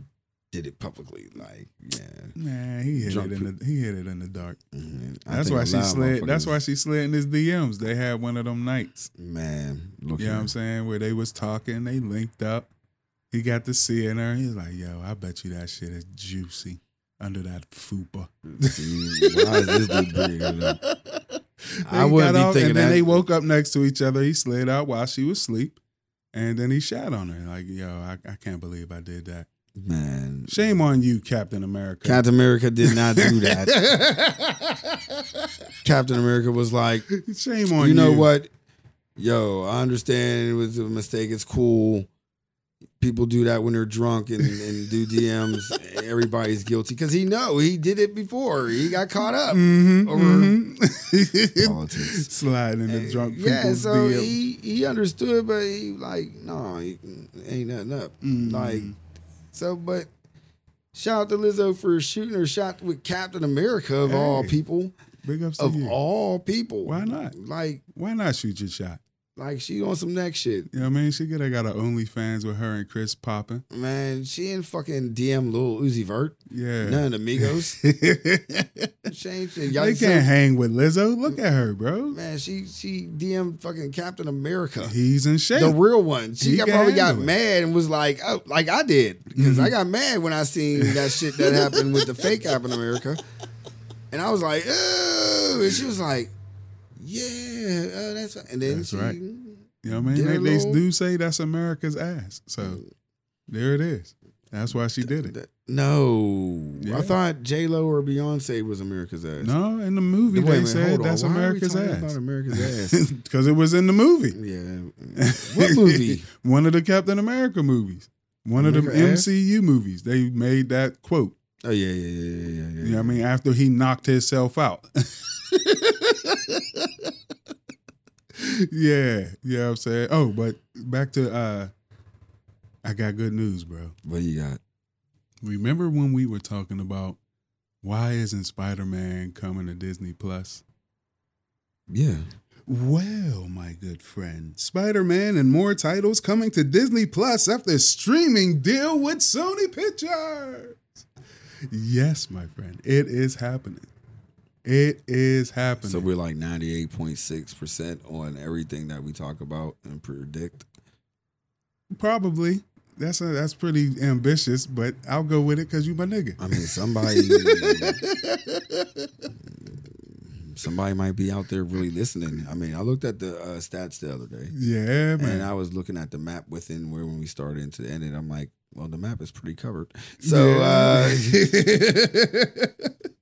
did it publicly. Like, yeah. Man, he hit Drunk it in the he hit it in the dark. Mhm. That's why she slid. That's why she slid in his DMs. They had one of them nights. Man, look You know what. I'm saying? Where they was talking, they linked up. He got to see in her. He's like, "Yo, I bet you that shit is juicy under that fupa." See, why is this dude bringing it up? I wouldn't be off, thinking And then that. they woke up next to each other. He slid out while she was asleep, and then he shot on her. Like, yo, I, I can't believe I did that. Man, Shame on you, Captain America. Captain America did not do that. Captain America was like, Shame on you. you know what? Yo, I understand it was a mistake. It's cool. People do that when they're drunk and, and do DMs. Everybody's guilty because he know he did it before. He got caught up. Mm-hmm, Or- Politics. Sliding in the drunk yeah, so DM. he he understood, but he like no, he, ain't nothing up. Mm. Like so, but shout out to Lizzo for shooting her shot with Captain America of all people, Big ups of you. all people. Why not? Like Why not shoot your shot? Like she on some next shit. You know what I mean? She could have got an OnlyFans with her and Chris popping. Man, she ain't fucking DM Lil Uzi Vert. Yeah. None of amigos. she ain't shit. Y'all they can't hang with Lizzo. Look at her, bro. Man, she she DM fucking Captain America. He's in shape. The real one. She got, probably got it. mad and was like, oh, like I did. Because Mm-hmm. I got mad when I seen that shit that happened with the fake Captain America. And I was like, oh. And she was like, yeah, uh, that's right. And then That's she, right. You know what I mean? They, they do say that's America's ass. So there it is. That's why she did it. No. Yeah. I thought J Lo or Beyonce was America's ass. No, in the movie they minute, said that's Why America's ass. About America's ass. Because it was in the movie. yeah. What movie? One of the Captain America movies. One of the America ass? MCU movies. They made that quote. Oh yeah, yeah, yeah, yeah, yeah. yeah. You know what I mean? After he knocked himself out. yeah. yeah, I'm saying? Oh, but back to uh I got good news, bro. What you got? Remember when we were talking about why isn't Spider-Man coming to Disney Plus? Yeah. Well, my good friend, Spider-Man and more titles coming to Disney Plus after streaming deal with Sony Pictures. Yes, my friend, it is happening. It is happening. So we're like ninety eight point six percent on everything that we talk about and predict. Probably. That's a, that's pretty ambitious, but I'll go with it because you my nigga. I mean, somebody somebody might be out there really listening. I mean, I looked at the uh, stats the other day, Yeah, man. and I was looking at the map within where when we started into the end, and I'm like, well, the map is pretty covered. So uh,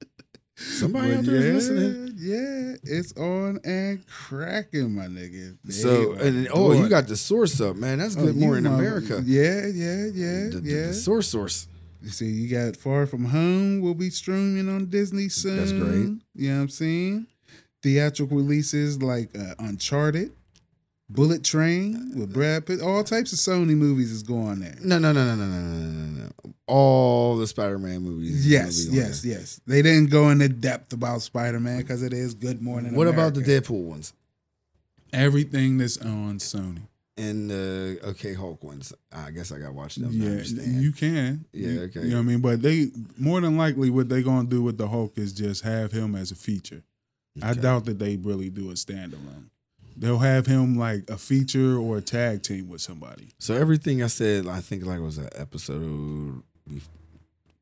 somebody But out there is yeah, listening. Yeah, it's on and cracking, my nigga. So and oh, you got the source up, man. That's Oh, good. More in my- America. Yeah, yeah, yeah, The, the- yeah. the source source. You see, you got Far From Home will be streaming on Disney soon. That's great. You know what I'm saying? Theatrical releases like uh, Uncharted, Bullet Train with Brad Pitt, all types of Sony movies is going there. No, no, no, no, no, no, no, no, no. All the Spider-Man movies. is Yes, gonna be yes, yes. They didn't go into depth about Spider Man because it is Good Morning. there. What about the Deadpool ones Everything that's on Sony. and the Okay Hulk ones? I guess I got to watch them. Yeah, understand. you can. Yeah, okay. You know what I mean? But they more than likely what they're gonna do with the Hulk is just have him as a feature. I doubt that they really do a standalone. They'll have him like a feature or a tag team with somebody. So everything I said, I think like it was an episode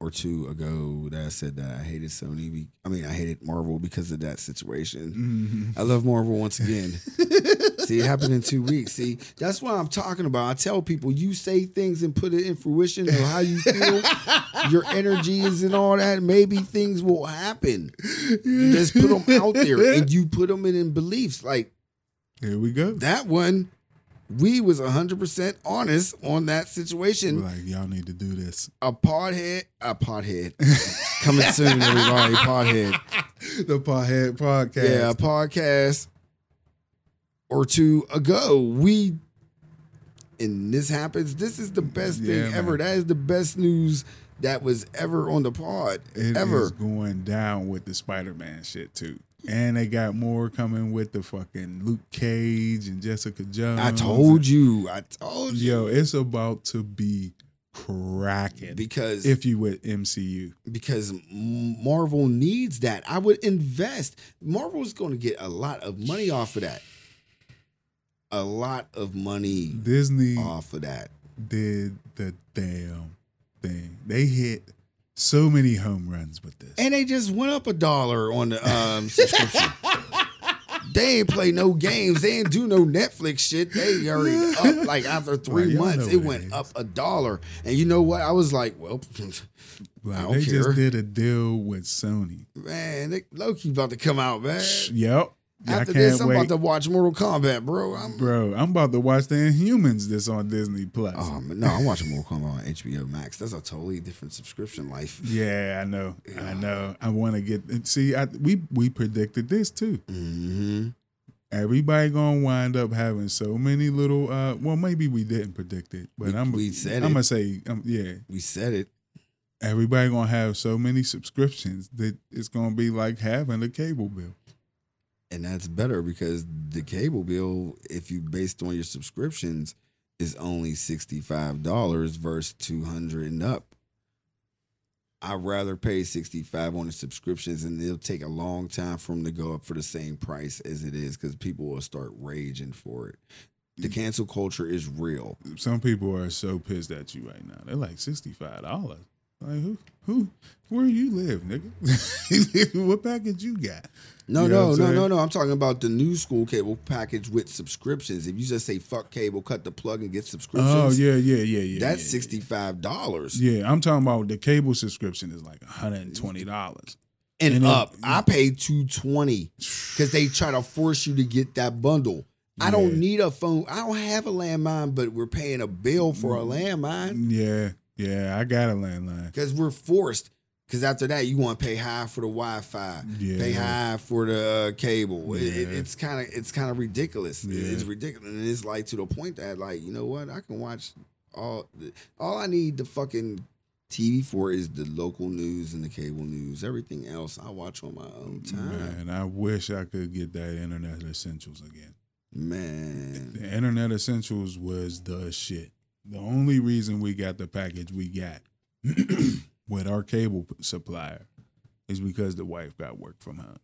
or two ago that I said that I hated Sony. I mean, I hated Marvel because of that situation. Mhm. I love Marvel once again. See, it happened in two weeks. See, that's what I'm talking about. I tell people, you say things and put it in fruition of how you feel, your energies and all that. Maybe things will happen. You just put them out there and you put them in, in beliefs. Like Here we go. that one, we was 100% honest on that situation. Like y'all need to do this. A podhead, a podhead. Coming soon, everybody. Podhead. the Podhead Podcast. Yeah, a podcast or two ago. We and this happens. This is the best thing Yeah, ever. That is the best news that was ever on the pod. It ever. going down with the Spider-Man shit too. And they got more coming with the fucking Luke Cage and Jessica Jones. I told you. I told you. Yo, it's about to be cracking. Because if you with MCU. because Marvel needs that. I would invest. Marvel's going to get a lot of money off of that. A lot of money Disney off of that. did the damn thing. They hit so many home runs with this. And they just went up a dollar on the um, subscription. they ain't play no games. They ain't do no Netflix shit. They already up like after three months. It what it went up a dollar. And you know what? I was like, well, Like, I don't they care. just did a deal with Sony. man, they, Loki about to come out, man. Yep. I After can't this, I'm wait. about to watch Mortal Kombat, bro. I'm, Bro, I'm about to watch the Inhumans this on Disney Plus. oh, man, no, I'm watching Mortal Kombat on HBO Max. That's a totally different subscription life. Yeah, I know. I know. I want to get see. I, we we predicted this too. hmm Everybody gonna wind up having so many little. uh Well, maybe we didn't predict it, but We- I'm we said it. I'm it. gonna say, um, yeah. We said it. Everybody gonna have so many subscriptions that it's gonna be like having a cable bill. And that's better because the cable bill, if you based on your subscriptions, is only sixty five dollars versus two hundred and up. I'd rather pay sixty five on the subscriptions, and it'll take a long time for them to go up for the same price as it is because people will start raging for it. The cancel culture is real. Some people are so pissed at you right now. They're like sixty five dollars. Like who who where you live, nigga? what package you got? No, You know no, no, no, no. I'm talking about the new school cable package with subscriptions. If you just say fuck cable, cut the plug and get subscriptions, Oh yeah, yeah, yeah, yeah. that's yeah, sixty five dollars. Yeah, I'm talking about the cable subscription is like $120. and, And then- up. I paid two twenty because they try to force you to get that bundle. I don't need a phone. I don't have a landline, but we're paying a bill for a Mm. landline Yeah, yeah, I got a landline. because we're forced. Because after that, you want to pay high for the Wi-Fi, Yeah. pay high for the uh, cable. It- it- it's kind of it's kind of ridiculous. Yeah. It's ridiculous, and it's like to the point that like you know what? I can watch all. All I need the fucking TV for is the local news and the cable news. Everything else I watch on my own time. Man, I wish I could get that Internet Essentials again. Man, The Internet Essentials was the shit. The only reason we got the package we got with our cable supplier is because the wife got work from home.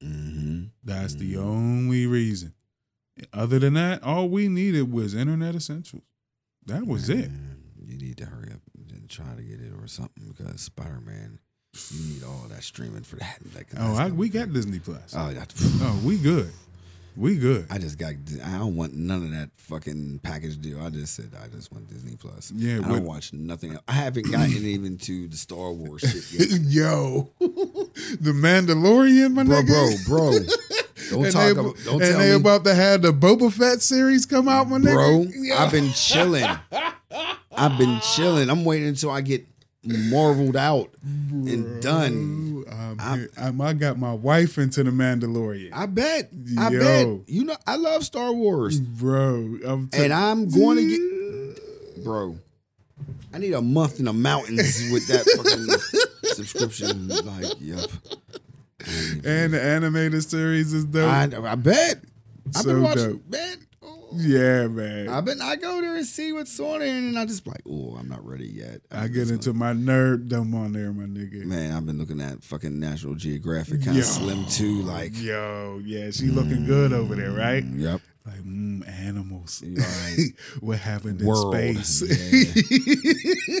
hmm That's the Mhm. only reason. Other than that, all we needed was Internet Essentials. That was it. You need to hurry up and try to get it or something because Spider Man, you need all that streaming for that. Like, Oh, I, we got Disney Plus. Oh, that, Oh, we good. We good. I just got. I don't want none of that fucking package deal. I just said I just want Disney Plus. Yeah, I don't watch nothing. Else. I haven't gotten even to the Star Wars shit yet. Yo, the Mandalorian, my bro, nigga. bro, bro. Bro. Don't and talk. they, About, don't and tell they me, about to have the Boba Fett series come out, my bro. nigga. Yo. I've been chilling. I've been chilling. I'm waiting until I get marveled out and done. I'm, I'm- I'm- got my wife into the Mandalorian, I bet. I bet. You know, I love Star Wars, bro. I'm t- and I'm going to get, bro. I need a month in the mountains with that fucking subscription. Like, yep. And the animated series is dope. I, I bet. I've So been watching. dope. Man. Yeah, man. I've been. I go there and see what's on there, and I just like, oh, I'm not ready yet. I I'm get into my nerddom on there, my nigga. man. I've been looking at fucking National Geographic, kind of slim too. Like, Yo, yeah, she looking good over there, right? mm, yep. Like, mm, animals. Right. what happened in World. space? Yeah.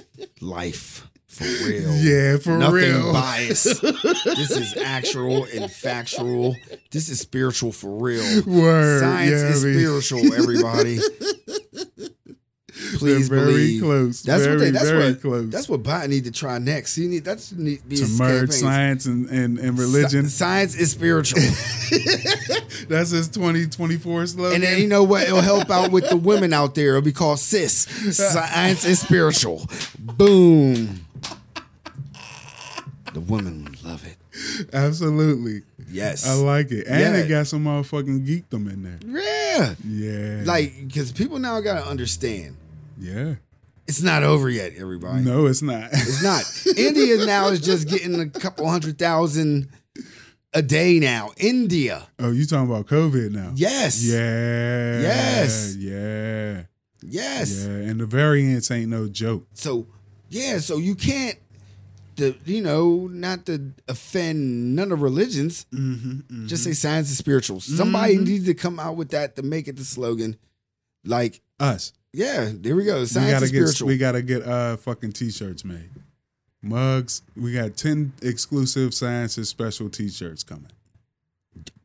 Life. For real. Yeah, for Nothing real. biased. this is actual and factual. This is spiritual for real. Word. Science yeah, is I mean, spiritual, everybody. Please they're very believe. close. That's very, what they. That's very what. close. That's what Biden need to try next. He need. That's need to merge campaign. science and, and, and religion. Sci- science is spiritual, That's his 2024 slogan. and then you know what? It'll help out with the women out there. It'll be called cis. Science is spiritual. Boom. The women love it. Absolutely. Yes. I like it. And Yeah. they got some motherfucking geekdom in there. yeah. Yeah. Like, because people now gotta understand, yeah. it's not over yet. Everybody. No, it's not. It's not. India now is just getting a couple hundred thousand a day now. India. oh, you talking about COVID now? Yes. Yeah. Yes. Yeah. Yes. Yeah. And the variants ain't no joke. So yeah, so you can't the you know, not to offend none of religions, Mm-hmm, just say science is spiritual. Somebody needs to come out with that to make it the slogan. Like, Us. yeah, there we go. we Science gotta is get spiritual. we gotta get uh fucking t-shirts made. Mugs. We got 10 exclusive science sciences special t-shirts coming.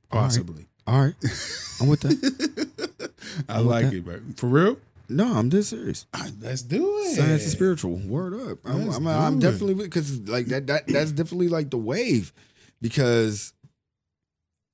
Possibly. All right. I'm with that. I I'm with like that. it, bro. For real? No, I'm dead serious. Let's do it. Science is spiritual. Word up. I'm, I'm, I'm definitely because like that, that that's definitely like the wave because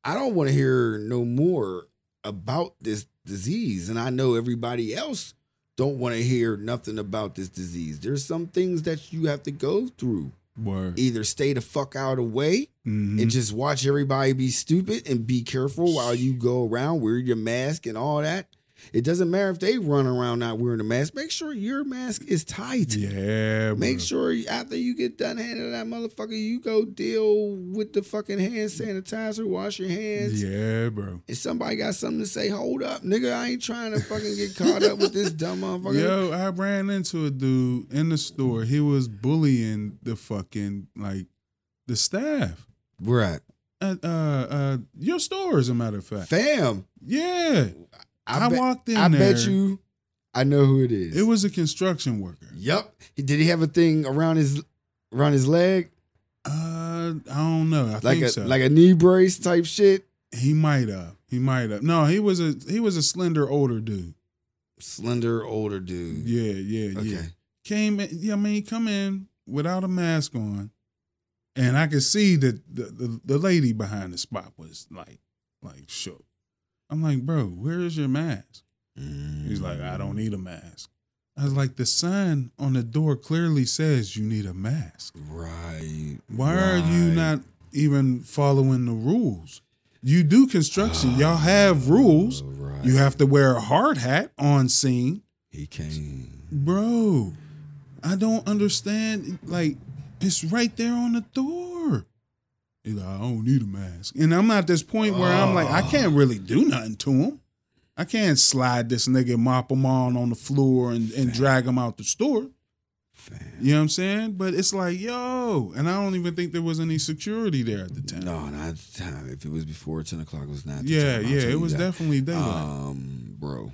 I don't want to hear no more about this disease, and I know everybody else don't want to hear nothing about this disease. There's some things that you have to go through. Word. Either stay the fuck out of the way Mhm. and just watch everybody be stupid and be careful while you go around, wear your mask and all that. It doesn't matter if they run around not wearing a mask. Make sure your mask is tight. Yeah, bro. Make sure after you get done handling that motherfucker, you go deal with the fucking hand sanitizer, wash your hands. Yeah, bro. If somebody got something to say, hold up, nigga. I ain't trying to fucking get caught up with this dumb motherfucker. Yo, I ran into a dude in the store. He was bullying the fucking like the staff Right. at? at uh uh your store, as a matter of fact. Fam. Yeah, I, bet- walked in I there. bet you I know who it is. it was a construction worker. Yep. Did he have a thing around his around his leg? Uh, I don't know. I Like think a so. like a knee brace type shit? he might have. He might have. No, he was a he was a slender older dude. Slender older dude. Yeah, yeah, Okay. yeah. Came in. Yeah, I mean, come in without a mask on, and I could see that the, the the lady behind the spot was like like shook. I'm like, bro, where is your mask? He's like, I don't need a mask. I was like, the sign on the door clearly says you need a mask. Right. Why are you not even following the rules? You do construction. Y'all have rules. Oh, right. You have to wear a hard hat on scene. He came. Bro, I don't understand. Like, it's right there on the door. He's like, I don't need a mask. And I'm at this point where I'm like, I can't really do nothing to him. I can't slide this nigga, mop him on on the floor and, and drag him out the store. You know what I'm saying? But it's like, yo, and I don't even think there was any security there at the time. No, not at the time. If it was before ten o'clock, it was not. Yeah. Yeah, it was that. definitely daylight. Um, bro,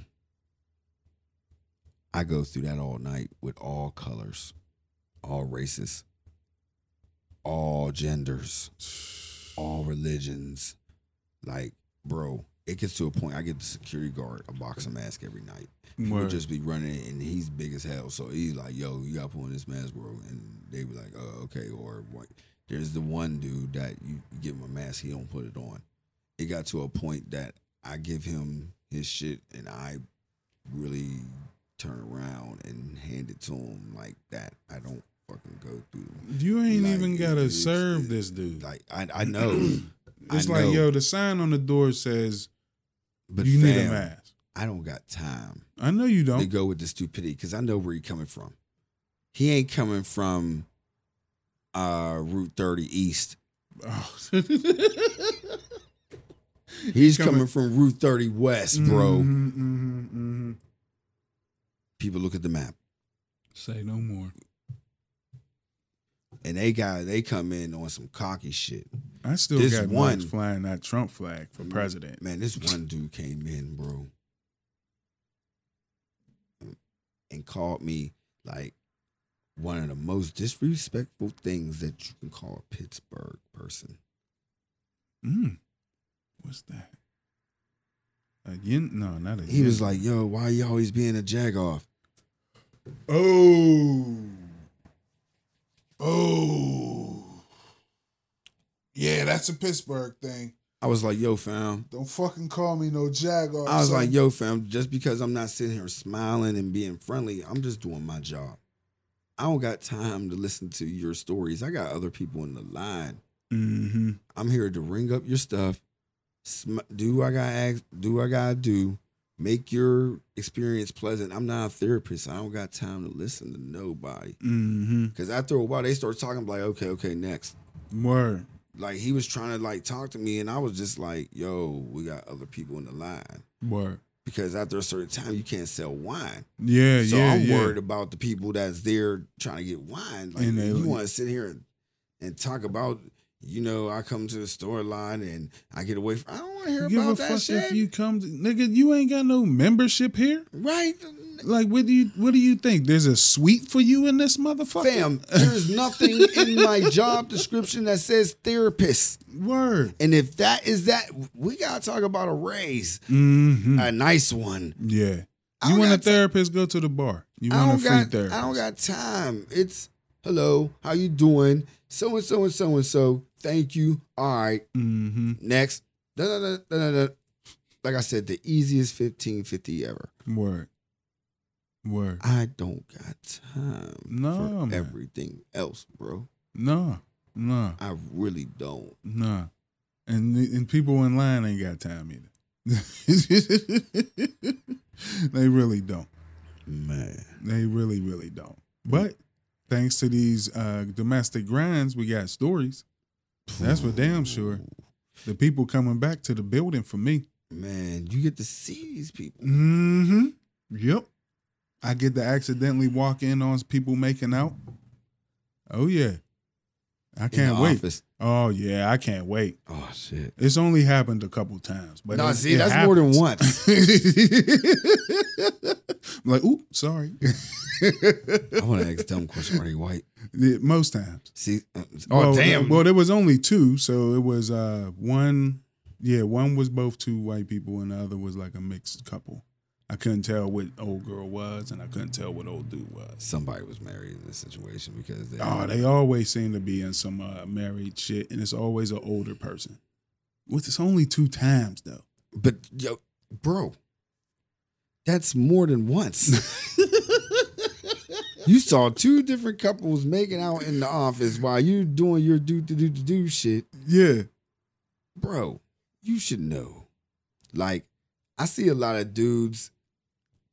I go through that all night with all colors, all races, all genders, all religions. Like, bro, it gets to a point. I get the security guard a boxing mask every night. He would just be running, and he's big as hell. So he's like, "Yo, you got to put on this mask, bro." And they be like, "Oh, okay." Or what? There's the one dude that you you give him a mask, he don't put it on. It got to a point that I give him his shit, and I really turn around and hand it to him like that. I don't fucking go through. you ain't like, even gotta it's- serve it- this dude. Like I, I know. It's I like, know, yo, the sign on the door says but you need a mask. I don't got time. I know you don't. To go with the stupidity because I know where he coming from. He ain't coming from uh Route 30 East. Oh. He's Coming- coming, from Route 30 West, bro. Mhm, mhm, mhm. People look at the map. Say no more. And they got they come in on some cocky shit. I still This got one- flying that Trump flag for president. Man, this one dude came in, bro. And called me like one of the most disrespectful things that you can call a Pittsburgh person. Mm. What's that? Again? No, not a. He was like, "Yo, why you always being a jag off?" Oh. Oh. Yeah, that's a Pittsburgh thing. I was like, "Yo, fam." Don't fucking call me no Jaguar. I was son. like, "Yo, fam." Just because I'm not sitting here smiling and being friendly, I'm just doing my job. I don't got time to listen to your stories. I got other people in the line. Mm-hmm. I'm here to ring up your stuff, sm- do I got ask, do I gotta do, make your experience pleasant. I'm not a therapist. I don't got time to listen to nobody. Mm-hmm. Cause after a while, they start talking like, okay, okay, next. Word. Like he was trying to like talk to me, and I was just like, yo, we got other people in the line. Word. Because after a certain time, you can't sell wine. Yeah, So yeah, I'm yeah. worried about the people that's there trying to get wine. Like And they- you want to sit here and, and talk about, you know, I come to the store line and I get away from. I don't want to hear Give a about that fuck shit. if you come, to, nigga. You ain't got no membership here. right, Like, what do you what do you think? There's a suite for you in this motherfucker? fam. There's nothing in my job description that says therapist. Word. And if that is that, we gotta talk about a raise, Mm-hmm. a nice one. Yeah. You want a therapist? Go to the bar. You want a free got. therapist? I don't got time. It's hello. How you doing? So and so and so and so. Thank you. All right. Mm-hmm. Next. Da, da, da. Like I said, the easiest 1550 ever. Word. Word. I don't got time No, for everything else, bro. No. No. I really don't. No. And and people in line ain't got time either. they really don't. Man. They really, really don't. But thanks to these uh, domestic grinds, we got stories. That's for damn sure. The people coming back to the building for me. Man, you get to see these people. Mm-hmm. Yep. I get to accidentally walk in on people making out. Oh yeah. I can't wait. Office. Oh yeah, I can't wait. Oh shit. It's only happened a couple times, but no, it- see, it that's more than once. I'm like, oop, sorry. I want to ask dumb question. Are they white? Yeah, Most times. See, uh, oh well, damn. Well, there was only two, so it was uh one. Yeah, one was both two white people, and the other was like a mixed couple. I couldn't tell what old girl was, and I couldn't tell what old dude was. Somebody was married in this situation because they. Oh, they always seem to be in some uh, married shit, and it's always an older person. Which it's only two times though. But yo, bro, that's more than once. you saw two different couples making out in the office while you doing your do do do do do shit, Yeah. bro. You should know. Like, I see a lot of dudes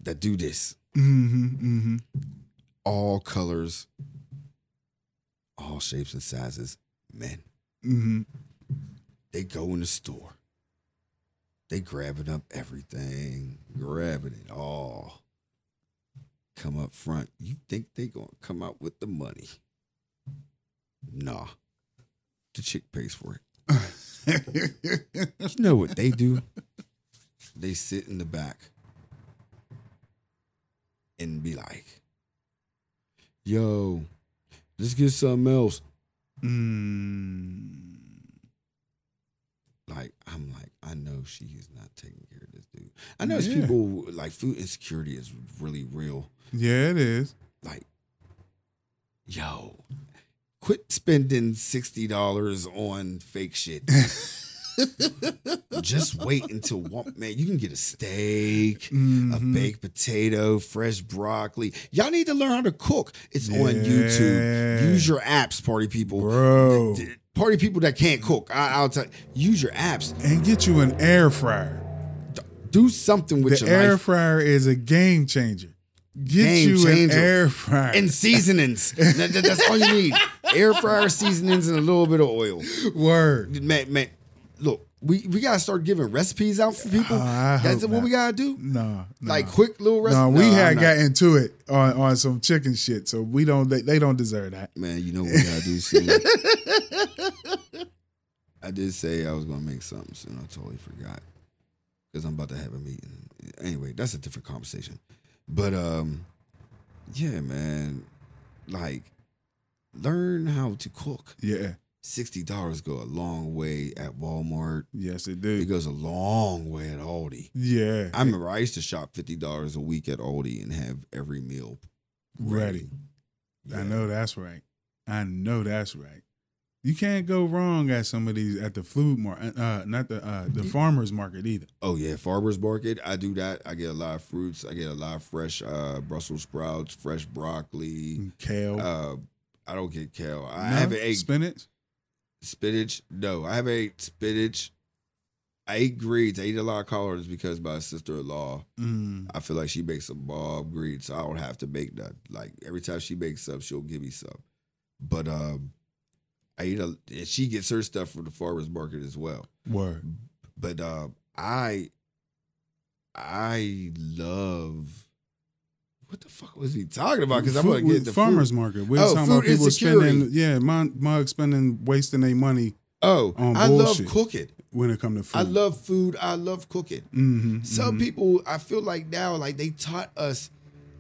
that do this, Mm-hmm. Mm-hmm. all colors, all shapes and sizes, men. Mm-hmm. They go in the store. They grabbing up everything, grabbing it all. Come up front. You think they gonna come out with the money? Nah. The chick pays for it. You know what they do? They sit in the back and be like, yo, let's get something else. mm. Like I'm like I know she is not taking care of this dude. I know it's people like food insecurity is really real. Yeah, it is. Like, yo, quit spending sixty dollars on fake shit. Just wait until one man you can get a steak. A Mhm. baked potato, fresh broccoli. Y'all need to learn how to cook. It's on YouTube. Use your apps, party people. bro. Party people that can't cook. I, I'll tell. You, use your apps. And get you an air fryer. Do something with The your air life. fryer is a game changer. Get Game you changer. an air fryer. and seasonings. That- that- that's all you need. Air fryer seasonings and a little bit of oil. Word. Man, man, look, we, we gotta start giving recipes out for people. Uh, that's what not. we gotta do. No, no. Like quick little recipes. No, we had got into it on, on some chicken shit, so we don't. They, they don't deserve that. Man, you know what we gotta do. I did say I was gonna make something soon. I totally forgot because I'm about to have a meeting. Anyway, that's a different conversation. But um, yeah, man, like learn how to cook. Yeah. Sixty dollars go a long way at Walmart. Yes, it does. It goes a long way at Aldi. Yeah. I remember I used to shop fifty dollars a week at Aldi and have every meal ready. I Yeah. know that's right. I know that's right. You can't go wrong at some of these at the food market, uh, not the uh, the farmers market either. Oh yeah, farmers market. I do that. I get a lot of fruits. I get a lot of fresh uh, Brussels sprouts, fresh broccoli. Kale, Uh, I don't get kale. I no? haven't ate spinach. spinach. No, I haven't ate spinach. I ate greens. I eat a lot of collards because my sister in law. Mm. I feel like she makes some bomb greens, so I don't have to make none. Like every time she makes some, she'll give me some. But um, I eat a. And she gets her stuff from the farmers market as well. Word. But um, I, I love. What the fuck was he talking about? Because I'm gonna get the farmers food. market. We're Oh, talking about people insecurity. spending, yeah, mug, my, spending, wasting their money Oh, I love cooking. when it comes to food. I love food. I love cooking. Mm-hmm, Some people, I feel like now, like they taught us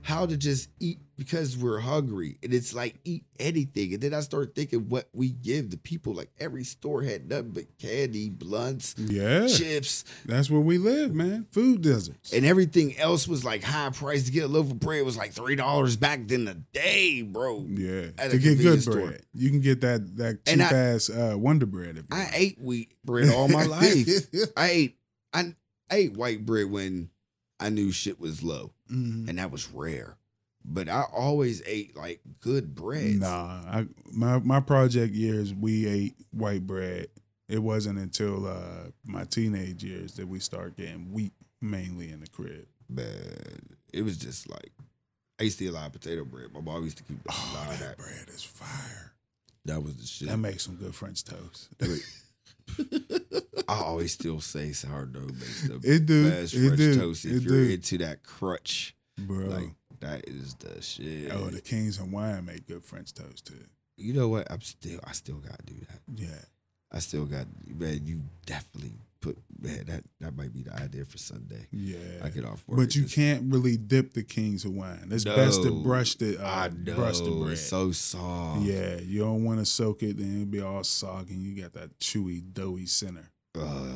how to just eat because we're hungry, and it's like eat anything. And then I start thinking what we give the people. Like every store had nothing but candy, blunts, Yeah, chips, that's where we live, man. Food deserts. and everything else was like high price. To get a loaf of bread was like three dollars back then the day, bro. Yeah, to get good bread, store. you can get that that cheap I- ass uh, Wonder Bread. I ate wheat bread all my life. I ate I ate white bread when I knew shit was low. Mhm. and that was rare. But I always ate like good bread. Nah, I, my my project years we ate white bread. It wasn't until uh, my teenage years that we started getting wheat mainly in the crib. man, it was just like I used to eat a lot of potato bread. My mom used to keep a Oh, lot of that that. bread is fire. That was the shit. That makes some good French toast. I always still say sourdough makes the It do. best It French do. toast if It you're do. into that crutch. Bro. Like that is the shit. oh, the King's Hawaiian make good French toast too. you know what? I'm still I still gotta do that. Yeah. I still got man, you definitely put man, that that might be the idea for Sunday. Yeah. I get off work. but you can't really dip the King's Hawaiian. It's best to brush the uh, I know brush the bread. it's so soft. Yeah, you don't want to soak it, then it'll be all soggy. and You got that chewy, doughy center. Uh,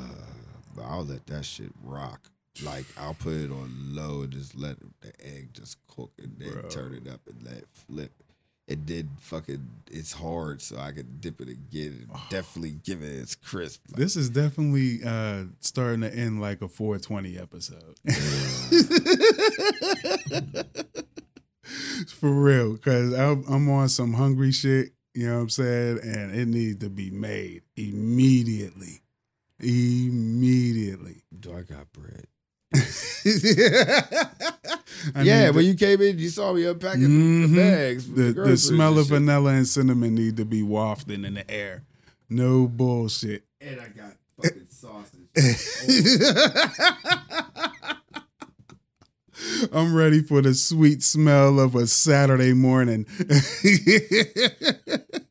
but I'll let that shit rock. Like I'll put it on low and just let the egg just cook and then Bro. turn it up and let it flip. It did fucking. It's hard, so I could dip it again and definitely give it its crisp. Like, This is definitely uh, starting to end like a 420 episode. For real, because I'm, I'm on some hungry shit, you know what I'm saying? And it needs to be made immediately. Immediately. do I got bread? I yeah, need when the- you came in, you saw me unpacking Mhm. the bags. with the, the smell of shit. vanilla and cinnamon need to be wafting in the air. No bullshit. and I got fucking sausage. I'm ready for the sweet smell of a Saturday morning.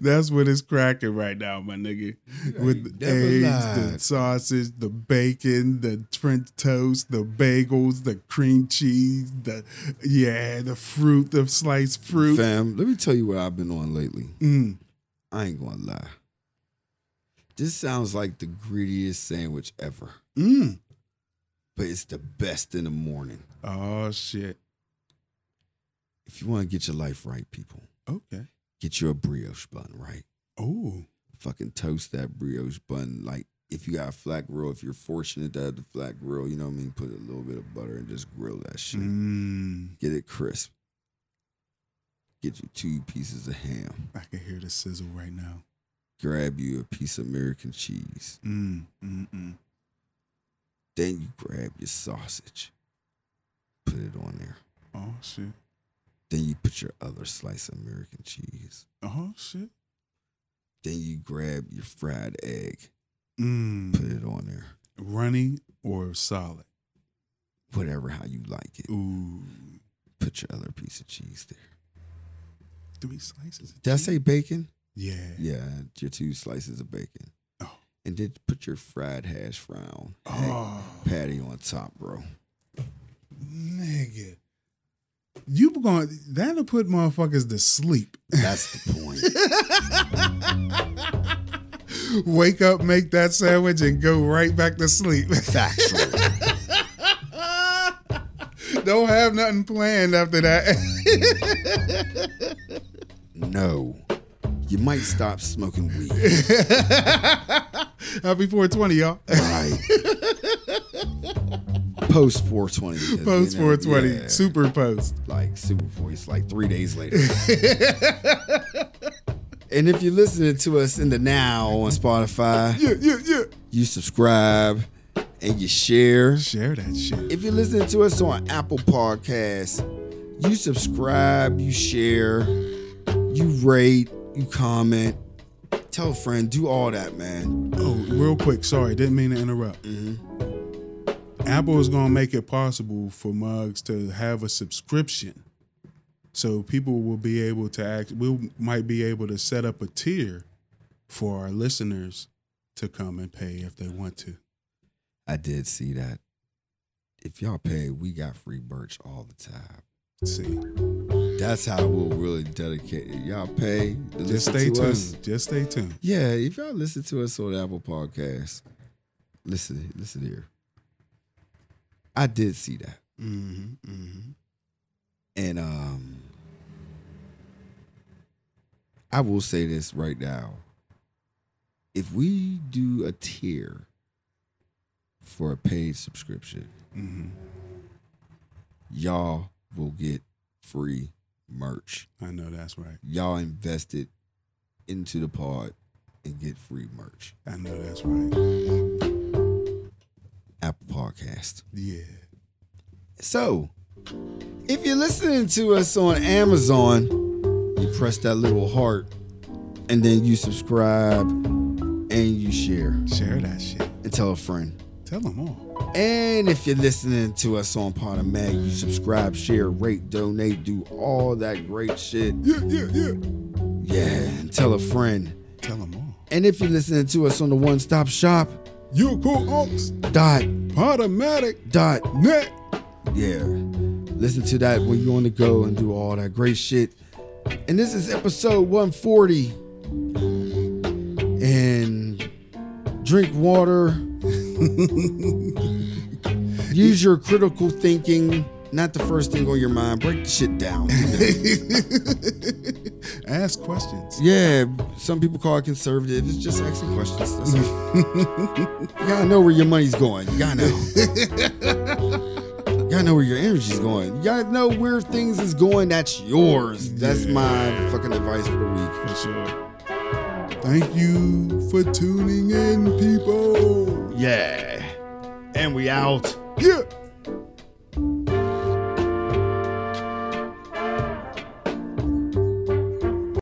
That's what is cracking right now, my nigga. With the eggs, the sausage, the bacon, the French toast, the bagels, the cream cheese, the yeah, the fruit, the sliced fruit. Fam, let me tell you what I've been on lately. Mm. I ain't gonna lie. This sounds like the greediest sandwich ever, Mm. but it's the best in the morning. Oh shit. If you want to get your life right, people, Okay. Get you a brioche bun, right? Oh. Fucking toast that brioche bun. Like, if you got a flat grill, if you're fortunate to have the flat grill, you know what I mean? Put a little bit of butter and just grill that shit. Mm. Get it crisp. Get you two pieces of ham. I can hear the sizzle right now. Grab you a piece of American cheese. Mm. Mm. Mm. Then you grab your sausage. Put it on there. Oh shit. Then you put your other slice of American cheese. Oh uh-huh, shit. Then you grab your fried egg. Mm. Put it on there. Runny or solid? Whatever how you like it. Ooh. Put your other piece of cheese there. Three slices. of Did I say bacon? Yeah. Yeah, your two slices of bacon. Oh. And then put your fried hash brown Oh. patty on top, bro. Nigga. You going that'll put motherfuckers to sleep. That's the point. Wake up, make that sandwich, and go right back to sleep. Factual. Don't have nothing planned after that. No. You might stop smoking weed. Happy 420, y'all. Right. Post 420. Post 420, yeah, super post. like super voice, like three days later. and if you're listening to us in the now on Spotify, Yeah, yeah, yeah. you subscribe and you share. Share that shit. If you're listening to us on Apple Podcasts, you subscribe, you share, you rate, you comment, tell a friend, do all that, man. Oh, real quick, sorry, didn't mean to interrupt. Mm-hmm. Apple is gonna make it possible for mugs to have a subscription, so people will be able to act. We might be able to set up a tier for our listeners to come and pay if they want to. I did see that. If y'all pay, we got free merch all the time. See, That's how we'll really dedicate it. Y'all pay to just stay to tuned. us. Just stay tuned. Yeah, if y'all listen to us on Apple Podcasts, listen, listen here. I did see that. Mm-hmm, mm-hmm. And um I will say this right now. If we do a tier for a paid subscription, Mm-hmm. y'all will get free merch. I know that's right. Y'all invested into the pod and get free merch. I know that's right. Podcast. Yeah. So, if you're listening to us on Amazon, you press that little heart and then you subscribe and you share Share that shit. and tell a friend. Tell them all. And if you're listening to us on Podomatic, you subscribe, share, rate, donate, do all that great shit. Yeah, yeah, yeah. Yeah, and tell a friend. Tell them all. And if you're listening to us on the one stop shop, You cool unks. dot, Podomatic dot, net. yeah. Listen to that when you want to go and do all that great shit. And this is episode 140. And drink water. Use your critical thinking. Not the first thing on your mind. Break the shit down. Ask questions. yeah, some people call it conservative. It's just asking questions. That's all. you gotta know where your money's going. You gotta know. You gotta know where your energy's going. You gotta know where things is going. That's yours. That's my fucking advice for the week. For sure. Thank you for tuning in, people. Yeah. And we out. Yeah.